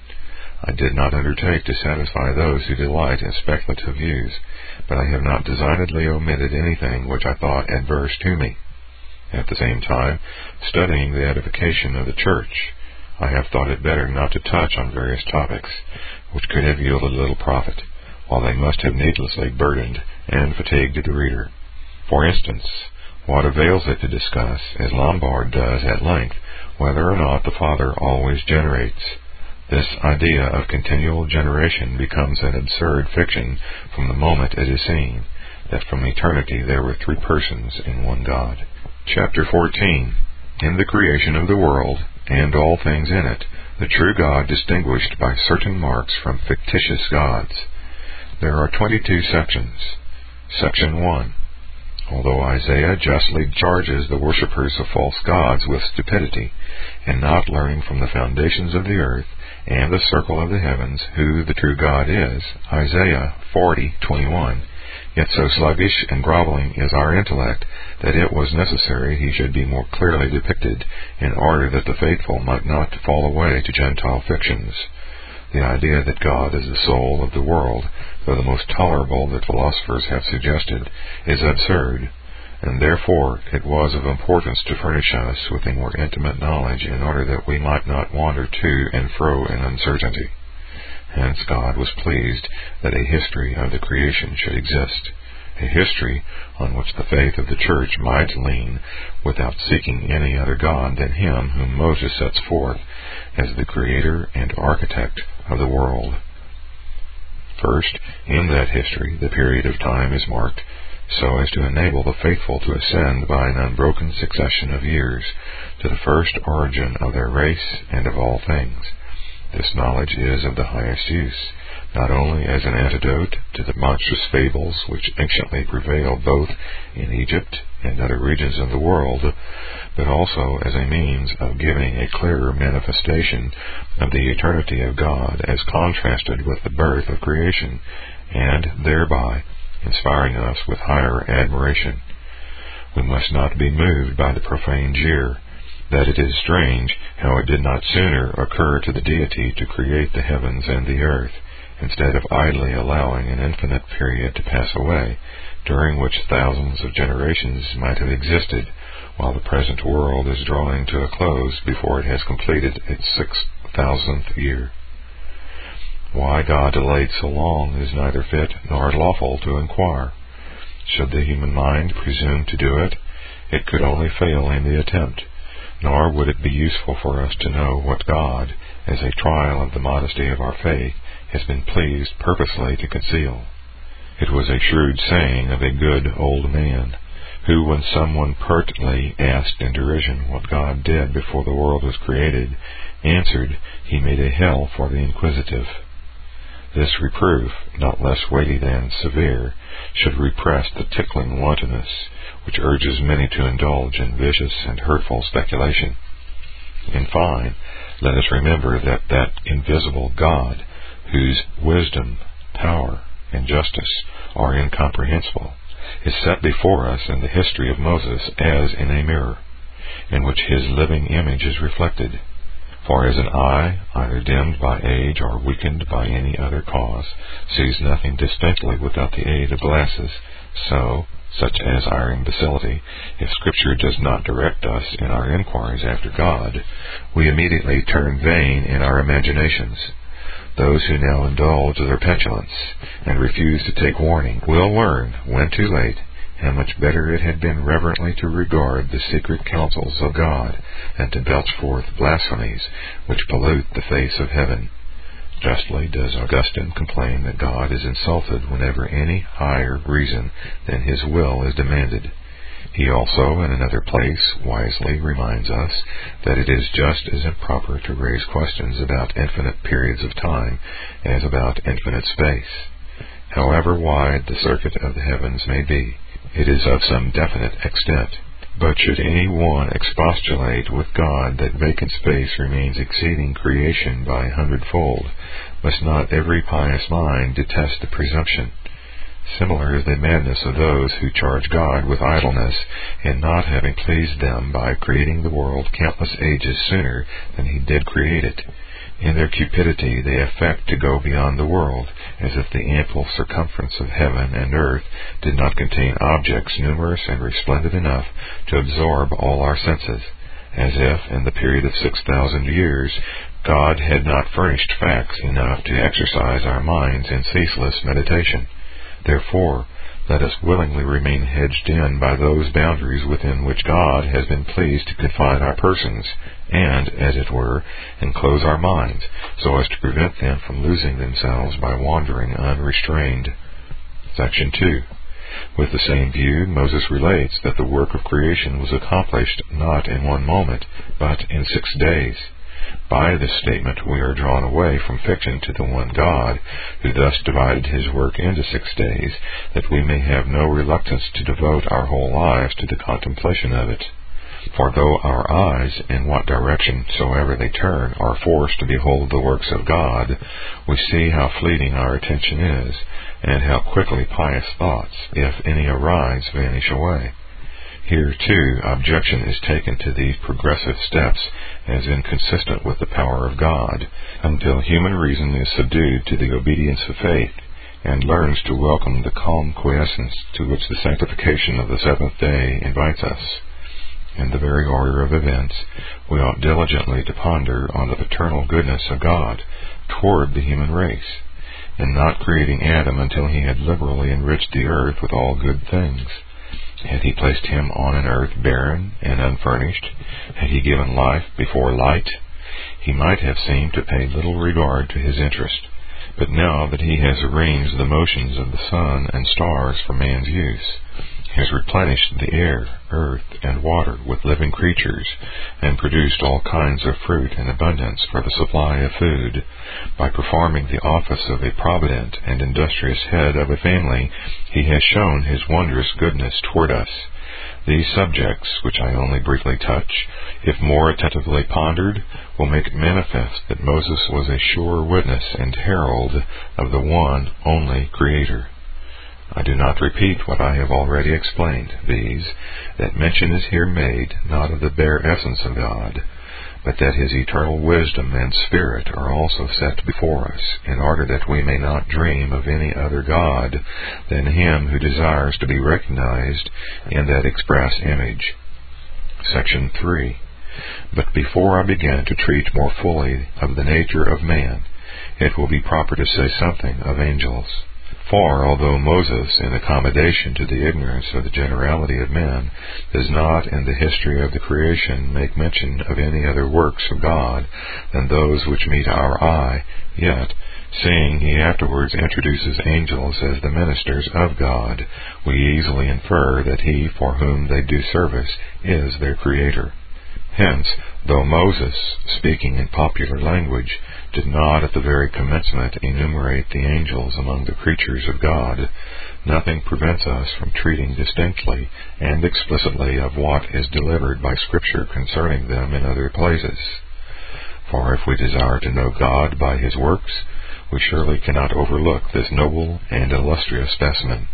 I did not undertake to satisfy those who delight in speculative views, but I have not designedly omitted anything which I thought adverse to me. At the same time, studying the edification of the church, I have thought it better not to touch on various topics which could have yielded little profit while they must have needlessly burdened and fatigued the reader. For instance, what avails it to discuss, as Lombard does at length, whether or not the Father always generates? This idea of continual generation becomes an absurd fiction from the moment it is seen that from eternity there were three persons in one God. Chapter 14 In the creation of the world, and all things in it, the true God distinguished by certain marks from fictitious gods. There are 22 sections. Section 1. Although Isaiah justly charges the worshippers of false gods with stupidity in not learning from the foundations of the earth and the circle of the heavens who the true God is, Isaiah 40:21, yet so sluggish and groveling is our intellect that it was necessary he should be more clearly depicted in order that the faithful might not fall away to Gentile fictions. The idea that God is the soul of the world though the most tolerable that philosophers have suggested, is absurd, and therefore it was of importance to furnish us with a more intimate knowledge in order that we might not wander to and fro in uncertainty. Hence God was pleased that a history of the creation should exist, a history on which the faith of the church might lean without seeking any other God than him whom Moses sets forth as the creator and architect of the world. First, in that history, the period of time is marked so as to enable the faithful to ascend by an unbroken succession of years to the first origin of their race and of all things. This knowledge is of the highest use, not only as an antidote to the monstrous fables which anciently prevailed both in Egypt and other regions of the world, but also as a means of giving a clearer manifestation of the eternity of God as contrasted with the birth of creation, and thereby inspiring us with higher admiration. We must not be moved by the profane jeer that it is strange how it did not sooner occur to the deity to create the heavens and the earth, instead of idly allowing an infinite period to pass away, during which thousands of generations might have existed, while the present world is drawing to a close before it has completed its six thousandth year. Why God delayed so long is neither fit nor lawful to inquire. Should the human mind presume to do it, it could only fail in the attempt, nor would it be useful for us to know what God, as a trial of the modesty of our faith, has been pleased purposely to conceal. It was a shrewd saying of a good old man, who, when someone pertly asked in derision what God did before the world was created, answered, He made a hell for the inquisitive. This reproof, not less weighty than severe, should repress the tickling wantonness which urges many to indulge in vicious and hurtful speculation. In fine, let us remember that that invisible God, whose wisdom, power, and justice are incomprehensible, is set before us in the history of Moses as in a mirror, in which his living image is reflected. For as an eye, either dimmed by age or weakened by any other cause, sees nothing distinctly without the aid of glasses, so, such as our imbecility, if Scripture does not direct us in our inquiries after God, we immediately turn vain in our imaginations those who now indulge their petulance and refuse to take warning will learn, when too late, how much better it had been reverently to regard the secret counsels of God, than to belch forth blasphemies which pollute the face of heaven. Justly does Augustine complain that God is insulted whenever any higher reason than his will is demanded. He also, in another place, wisely reminds us that it is just as improper to raise questions about infinite periods of time as about infinite space. However wide the circuit of the heavens may be, it is of some definite extent. But should any one expostulate with God that vacant space remains exceeding creation by a hundredfold, must not every pious mind detest the presumption? Similar is the madness of those who charge God with idleness in not having pleased them by creating the world countless ages sooner than he did create it. In their cupidity they affect to go beyond the world, as if the ample circumference of heaven and earth did not contain objects numerous and resplendent enough to absorb all our senses, as if, in the period of six thousand years, God had not furnished facts enough to exercise our minds in ceaseless meditation. Therefore, let us willingly remain hedged in by those boundaries within which God has been pleased to confine our persons, and, as it were, enclose our minds, so as to prevent them from losing themselves by wandering unrestrained. Section 2. With the same view, Moses relates that the work of creation was accomplished not in one moment, but in six days. By this statement we are drawn away from fiction to the one God, who thus divided his work into six days, that we may have no reluctance to devote our whole lives to the contemplation of it. For though our eyes, in what direction soever they turn, are forced to behold the works of God, we see how fleeting our attention is, and how quickly pious thoughts, if any arise, vanish away. Here, too, objection is taken to these progressive steps as inconsistent with the power of God, until human reason is subdued to the obedience of faith, and learns to welcome the calm quiescence to which the sanctification of the seventh day invites us. In the very order of events, we ought diligently to ponder on the paternal goodness of God toward the human race, in not creating Adam until he had liberally enriched the earth with all good things had he placed him on an earth barren and unfurnished? Had he given life before light? He might have seemed to pay little regard to his interest. But now that he has arranged the motions of the sun and stars for man's use, has replenished the air, earth, and water with living creatures, and produced all kinds of fruit in abundance for the supply of food, by performing the office of a provident and industrious head of a family, he has shown his wondrous goodness toward us. These subjects, which I only briefly touch, if more attentively pondered, will make it manifest that Moses was a sure witness and herald of the one only Creator. I do not repeat what I have already explained, viz., that mention is here made not of the bare essence of God, but that his eternal wisdom and spirit are also set before us, in order that we may not dream of any other God than him who desires to be recognized in that express image. Section 3. But before I begin to treat more fully of the nature of man, it will be proper to say something of angels. For although Moses, in accommodation to the ignorance of the generality of men, does not in the history of the creation make mention of any other works of God than those which meet our eye, yet, seeing he afterwards introduces angels as the ministers of God, we easily infer that he for whom they do service is their creator. Hence, though Moses, speaking in popular language, did not at the very commencement enumerate the angels among the creatures of God, nothing prevents us from treating distinctly and explicitly of what is delivered by Scripture concerning them in other places. For if we desire to know God by his works, we surely cannot overlook this noble and illustrious specimen.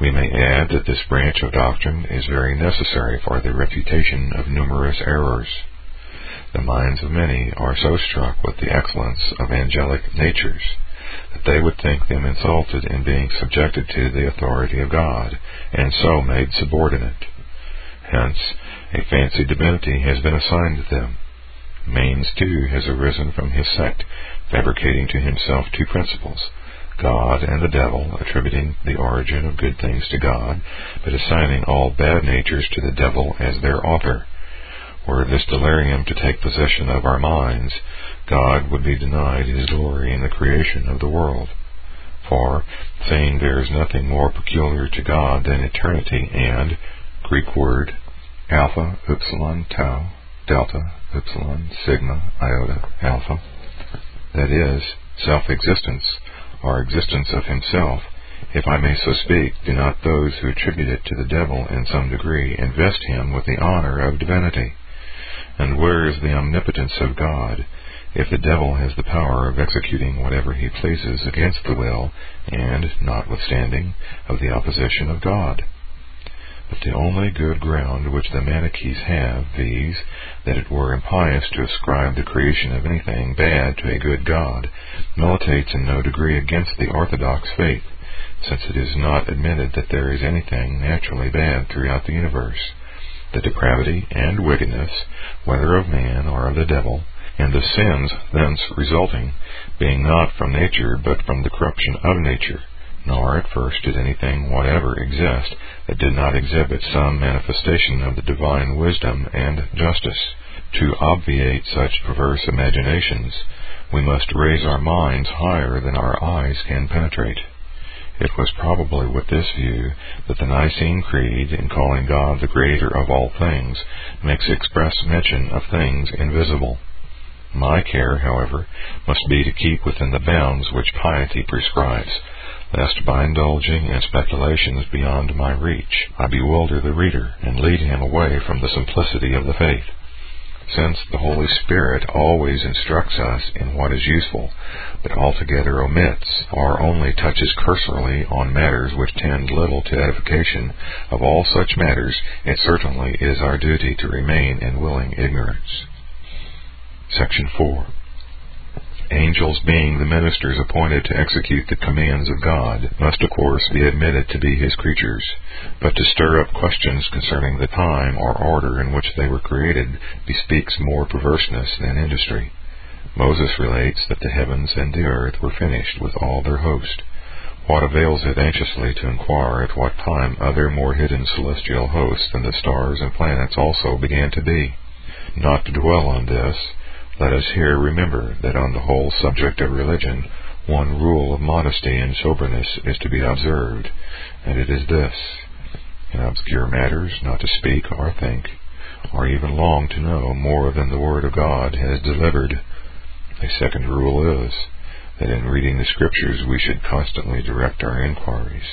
We may add that this branch of doctrine is very necessary for the refutation of numerous errors. The minds of many are so struck with the excellence of angelic natures that they would think them insulted in being subjected to the authority of God, and so made subordinate. Hence, a fancied divinity has been assigned them. Manes, too, has arisen from his sect, fabricating to himself two principles God and the devil, attributing the origin of good things to God, but assigning all bad natures to the devil as their author. Were this delirium to take possession of our minds, God would be denied his glory in the creation of the world. For, saying there is nothing more peculiar to God than eternity and, Greek word, alpha, upsilon, tau, delta, upsilon, sigma, iota, alpha, that is, self-existence, or existence of himself, if I may so speak, do not those who attribute it to the devil in some degree invest him with the honor of divinity? And where is the omnipotence of God, if the devil has the power of executing whatever he pleases against the will, and, notwithstanding, of the opposition of God? But the only good ground which the Manichees have, viz., that it were impious to ascribe the creation of anything bad to a good God, militates in no degree against the orthodox faith, since it is not admitted that there is anything naturally bad throughout the universe. The depravity and wickedness, whether of man or of the devil, and the sins thence resulting, being not from nature but from the corruption of nature, nor at first did anything whatever exist that did not exhibit some manifestation of the divine wisdom and justice. To obviate such perverse imaginations, we must raise our minds higher than our eyes can penetrate. It was probably with this view that the Nicene Creed, in calling God the Creator of all things, makes express mention of things invisible. My care, however, must be to keep within the bounds which piety prescribes, lest by indulging in speculations beyond my reach I bewilder the reader and lead him away from the simplicity of the faith. Since the Holy Spirit always instructs us in what is useful, but altogether omits or only touches cursorily on matters which tend little to edification, of all such matters it certainly is our duty to remain in willing ignorance. Section 4 Angels being the ministers appointed to execute the commands of God, must of course be admitted to be his creatures, but to stir up questions concerning the time or order in which they were created bespeaks more perverseness than industry. Moses relates that the heavens and the earth were finished with all their host. What avails it anxiously to inquire at what time other more hidden celestial hosts than the stars and planets also began to be? Not to dwell on this, let us here remember that on the whole subject of religion, one rule of modesty and soberness is to be observed, and it is this in obscure matters not to speak or think, or even long to know more than the Word of God has delivered. A second rule is that in reading the Scriptures we should constantly direct our inquiries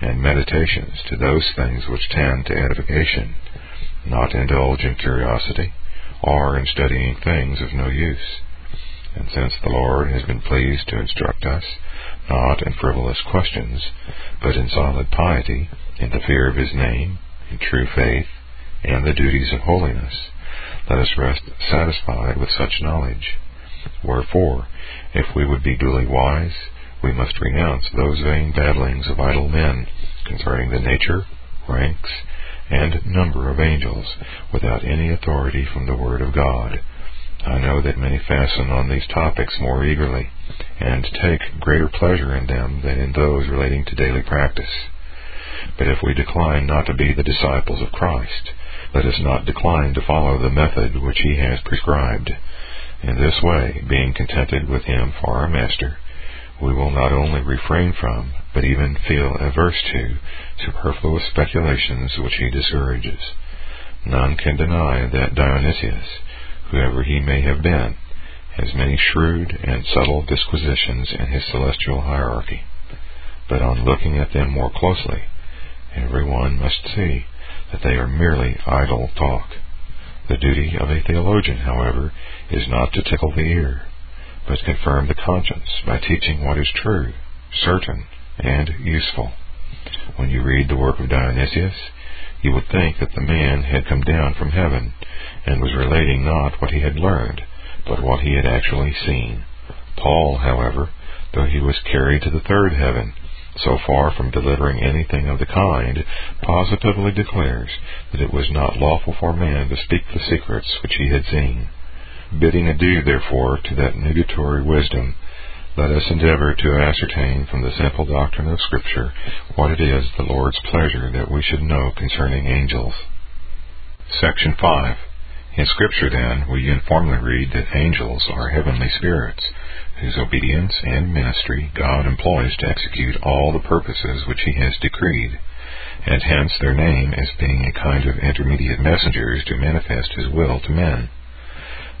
and meditations to those things which tend to edification, not indulge in curiosity or in studying things of no use. And since the Lord has been pleased to instruct us, not in frivolous questions, but in solid piety, in the fear of His name, in true faith, and the duties of holiness, let us rest satisfied with such knowledge. Wherefore, if we would be duly wise, we must renounce those vain babblings of idle men concerning the nature, ranks, and number of angels without any authority from the Word of God. I know that many fasten on these topics more eagerly, and take greater pleasure in them than in those relating to daily practice. But if we decline not to be the disciples of Christ, let us not decline to follow the method which He has prescribed. In this way, being contented with Him for our Master, we will not only refrain from, but even feel averse to, superfluous speculations which he discourages. None can deny that Dionysius, whoever he may have been, has many shrewd and subtle disquisitions in his celestial hierarchy. But on looking at them more closely, every one must see that they are merely idle talk. The duty of a theologian, however, is not to tickle the ear, but confirm the conscience by teaching what is true, certain, and useful. When you read the work of Dionysius, you would think that the man had come down from heaven, and was relating not what he had learned, but what he had actually seen. Paul, however, though he was carried to the third heaven, so far from delivering anything of the kind, positively declares that it was not lawful for man to speak the secrets which he had seen bidding adieu, therefore, to that nugatory wisdom, let us endeavor to ascertain from the simple doctrine of Scripture what it is the Lord's pleasure that we should know concerning angels. Section 5. In Scripture, then, we uniformly read that angels are heavenly spirits, whose obedience and ministry God employs to execute all the purposes which He has decreed, and hence their name as being a kind of intermediate messengers to manifest His will to men.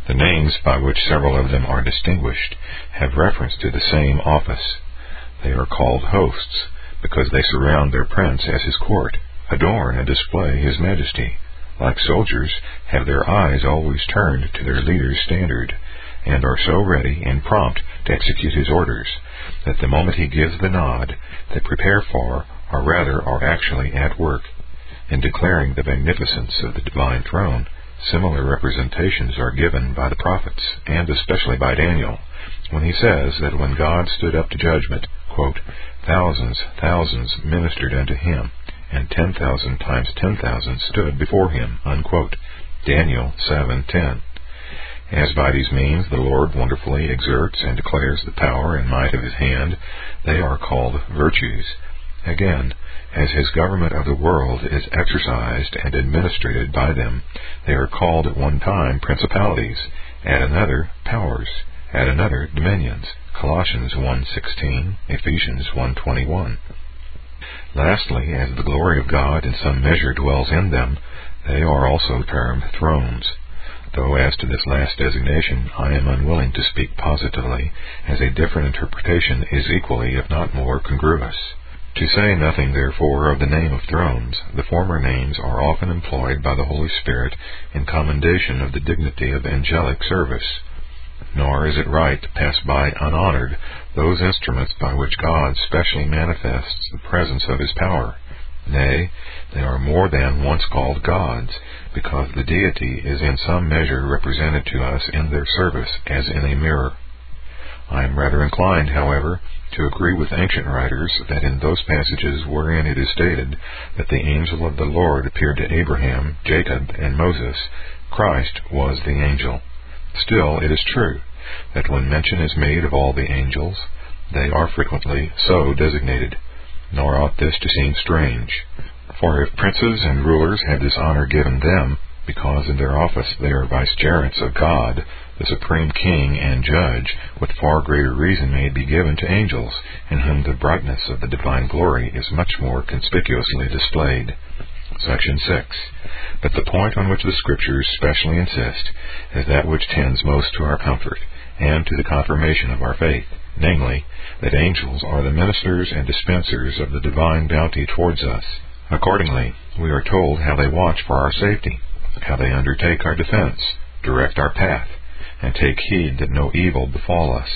The names by which several of them are distinguished have reference to the same office. They are called hosts, because they surround their prince as his court, adorn and display his majesty, like soldiers, have their eyes always turned to their leader's standard, and are so ready and prompt to execute his orders, that the moment he gives the nod, they prepare for, or rather are actually at work, in declaring the magnificence of the divine throne Similar representations are given by the prophets, and especially by Daniel, when he says that when God stood up to judgment, quote, thousands, thousands ministered unto him, and ten thousand times ten thousand stood before him. Unquote. Daniel 7:10. As by these means the Lord wonderfully exerts and declares the power and might of his hand, they are called virtues. Again, as his government of the world is exercised and administered by them, they are called at one time principalities, at another powers, at another dominions. Colossians 1:16, Ephesians 1:21. Lastly, as the glory of God in some measure dwells in them, they are also termed thrones. Though as to this last designation I am unwilling to speak positively, as a different interpretation is equally, if not more, congruous. To say nothing, therefore, of the name of thrones, the former names are often employed by the Holy Spirit in commendation of the dignity of angelic service. Nor is it right to pass by unhonored those instruments by which God specially manifests the presence of His power. Nay, they are more than once called gods, because the deity is in some measure represented to us in their service as in a mirror. I am rather inclined, however, to agree with ancient writers that in those passages wherein it is stated that the angel of the Lord appeared to Abraham, Jacob, and Moses, Christ was the angel. Still, it is true that when mention is made of all the angels, they are frequently so designated, nor ought this to seem strange. For if princes and rulers have this honor given them, because in their office they are vicegerents of God, the supreme king and judge, with far greater reason may be given to angels, in whom the brightness of the divine glory is much more conspicuously displayed. Section 6. But the point on which the Scriptures specially insist is that which tends most to our comfort and to the confirmation of our faith, namely, that angels are the ministers and dispensers of the divine bounty towards us. Accordingly, we are told how they watch for our safety, how they undertake our defense, direct our path, and take heed that no evil befall us.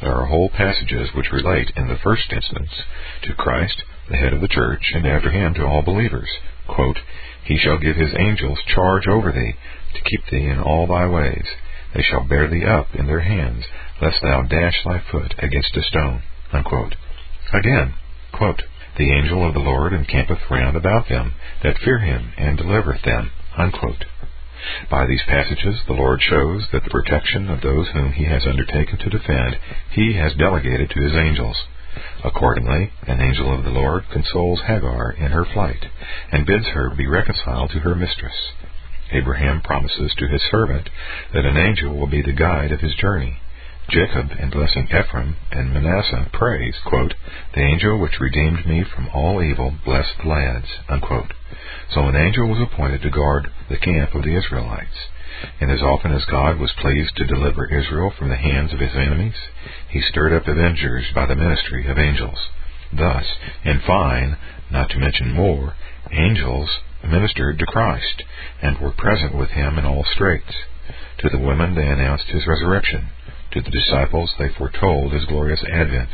There are whole passages which relate, in the first instance, to Christ, the head of the church, and after him to all believers. Quote, he shall give his angels charge over thee, to keep thee in all thy ways. They shall bear thee up in their hands, lest thou dash thy foot against a stone. Unquote. Again, quote, the angel of the Lord encampeth round about them that fear him, and delivereth them. Unquote. By these passages the Lord shows that the protection of those whom he has undertaken to defend he has delegated to his angels. Accordingly, an angel of the Lord consoles Hagar in her flight, and bids her be reconciled to her mistress. Abraham promises to his servant that an angel will be the guide of his journey. Jacob, in blessing Ephraim and Manasseh, prays, quote, The angel which redeemed me from all evil, blessed the lads. Unquote. So an angel was appointed to guard the camp of the Israelites. And as often as God was pleased to deliver Israel from the hands of his enemies, he stirred up avengers by the ministry of angels. Thus, in fine, not to mention more, angels ministered to Christ, and were present with him in all straits. To the women they announced his resurrection. To the disciples they foretold his glorious advent.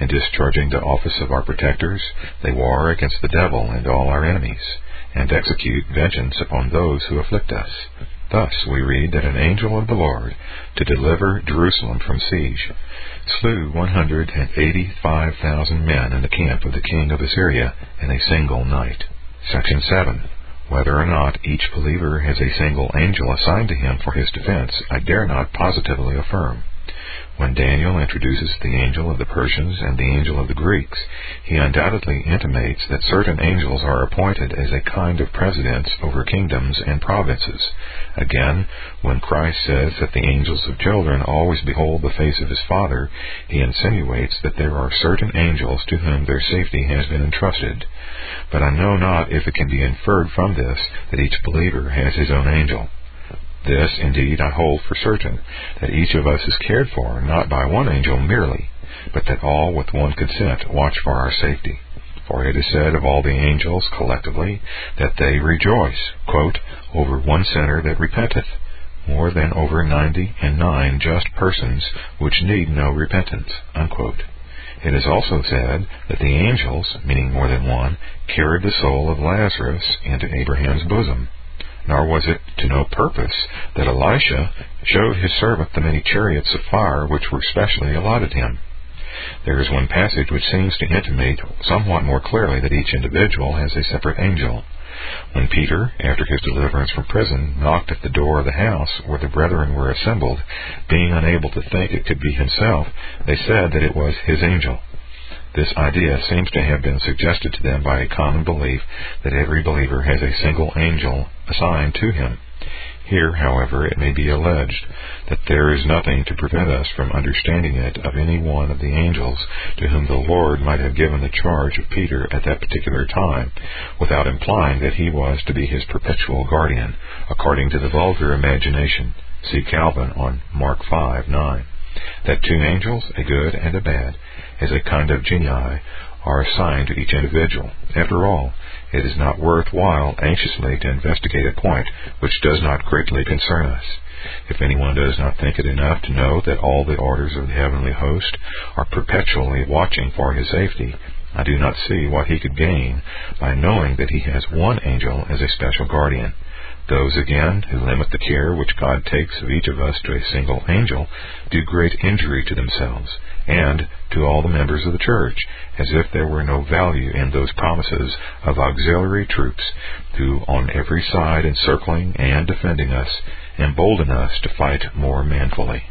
In discharging the office of our protectors, they war against the devil and all our enemies and execute vengeance upon those who afflict us. Thus we read that an angel of the Lord, to deliver Jerusalem from siege, slew 185,000 men in the camp of the king of Assyria in a single night. Section 7. Whether or not each believer has a single angel assigned to him for his defense, I dare not positively affirm. When Daniel introduces the angel of the Persians and the angel of the Greeks, he undoubtedly intimates that certain angels are appointed as a kind of presidents over kingdoms and provinces. Again, when Christ says that the angels of children always behold the face of his Father, he insinuates that there are certain angels to whom their safety has been entrusted. But I know not if it can be inferred from this that each believer has his own angel. This, indeed, I hold for certain, that each of us is cared for, not by one angel merely, but that all with one consent watch for our safety. For it is said of all the angels collectively that they rejoice, quote, over one sinner that repenteth, more than over ninety and nine just persons which need no repentance. Unquote. It is also said that the angels, meaning more than one, carried the soul of Lazarus into Abraham's bosom nor was it to no purpose that Elisha showed his servant the many chariots of fire which were specially allotted him. There is one passage which seems to intimate somewhat more clearly that each individual has a separate angel. When Peter, after his deliverance from prison, knocked at the door of the house where the brethren were assembled, being unable to think it could be himself, they said that it was his angel. This idea seems to have been suggested to them by a common belief that every believer has a single angel assigned to him. Here, however, it may be alleged that there is nothing to prevent us from understanding it of any one of the angels to whom the Lord might have given the charge of Peter at that particular time, without implying that he was to be his perpetual guardian, according to the vulgar imagination. See Calvin on Mark 5, 9 that two angels, a good and a bad, as a kind of genii, are assigned to each individual. After all, it is not worth while anxiously to investigate a point which does not greatly concern us. If anyone does not think it enough to know that all the orders of the heavenly host are perpetually watching for his safety, I do not see what he could gain by knowing that he has one angel as a special guardian. Those, again, who limit the care which God takes of each of us to a single angel do great injury to themselves and to all the members of the church, as if there were no value in those promises of auxiliary troops who, on every side encircling and defending us, embolden us to fight more manfully.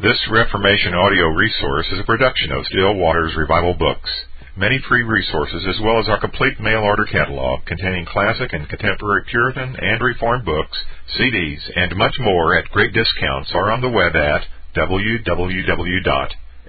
This Reformation audio resource is a production of Still Waters Revival Books many free resources, as well as our complete mail order catalog containing classic and contemporary Puritan and Reformed books, CDs, and much more at great discounts are on the web at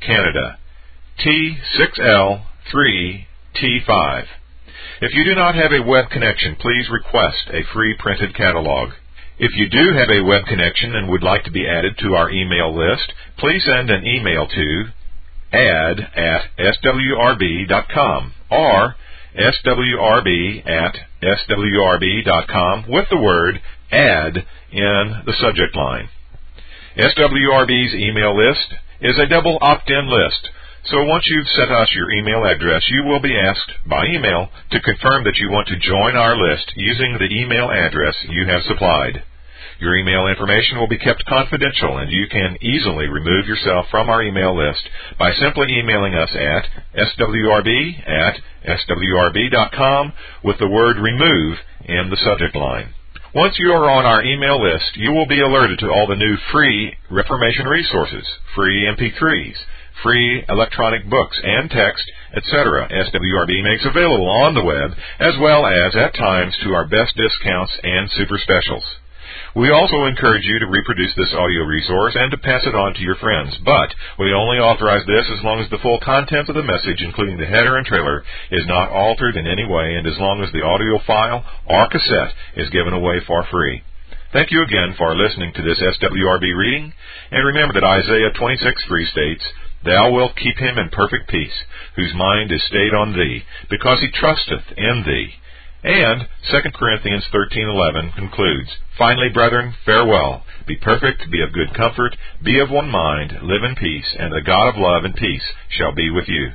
Canada, T6L3T5. If you do not have a web connection, please request a free printed catalog. If you do have a web connection and would like to be added to our email list, please send an email to add at swrb.com or swrb at swrb.com with the word add in the subject line. SWRB's email list is a double opt-in list, so once you've sent us your email address, you will be asked by email to confirm that you want to join our list using the email address you have supplied. Your email information will be kept confidential and you can easily remove yourself from our email list by simply emailing us at swrb at swrb.com with the word remove in the subject line. Once you are on our email list, you will be alerted to all the new free Reformation resources, free MP3s, free electronic books and text, etc. SWRB makes available on the web, as well as at times to our best discounts and super specials. We also encourage you to reproduce this audio resource and to pass it on to your friends, but we only authorize this as long as the full content of the message, including the header and trailer, is not altered in any way and as long as the audio file or cassette is given away for free. Thank you again for listening to this SWRB reading, and remember that Isaiah 26:3 states, Thou wilt keep him in perfect peace, whose mind is stayed on thee, because he trusteth in thee. And 2 Corinthians 13:11 concludes, "Finally, brethren, farewell. Be perfect, be of good comfort, be of one mind, live in peace, and the God of love and peace shall be with you."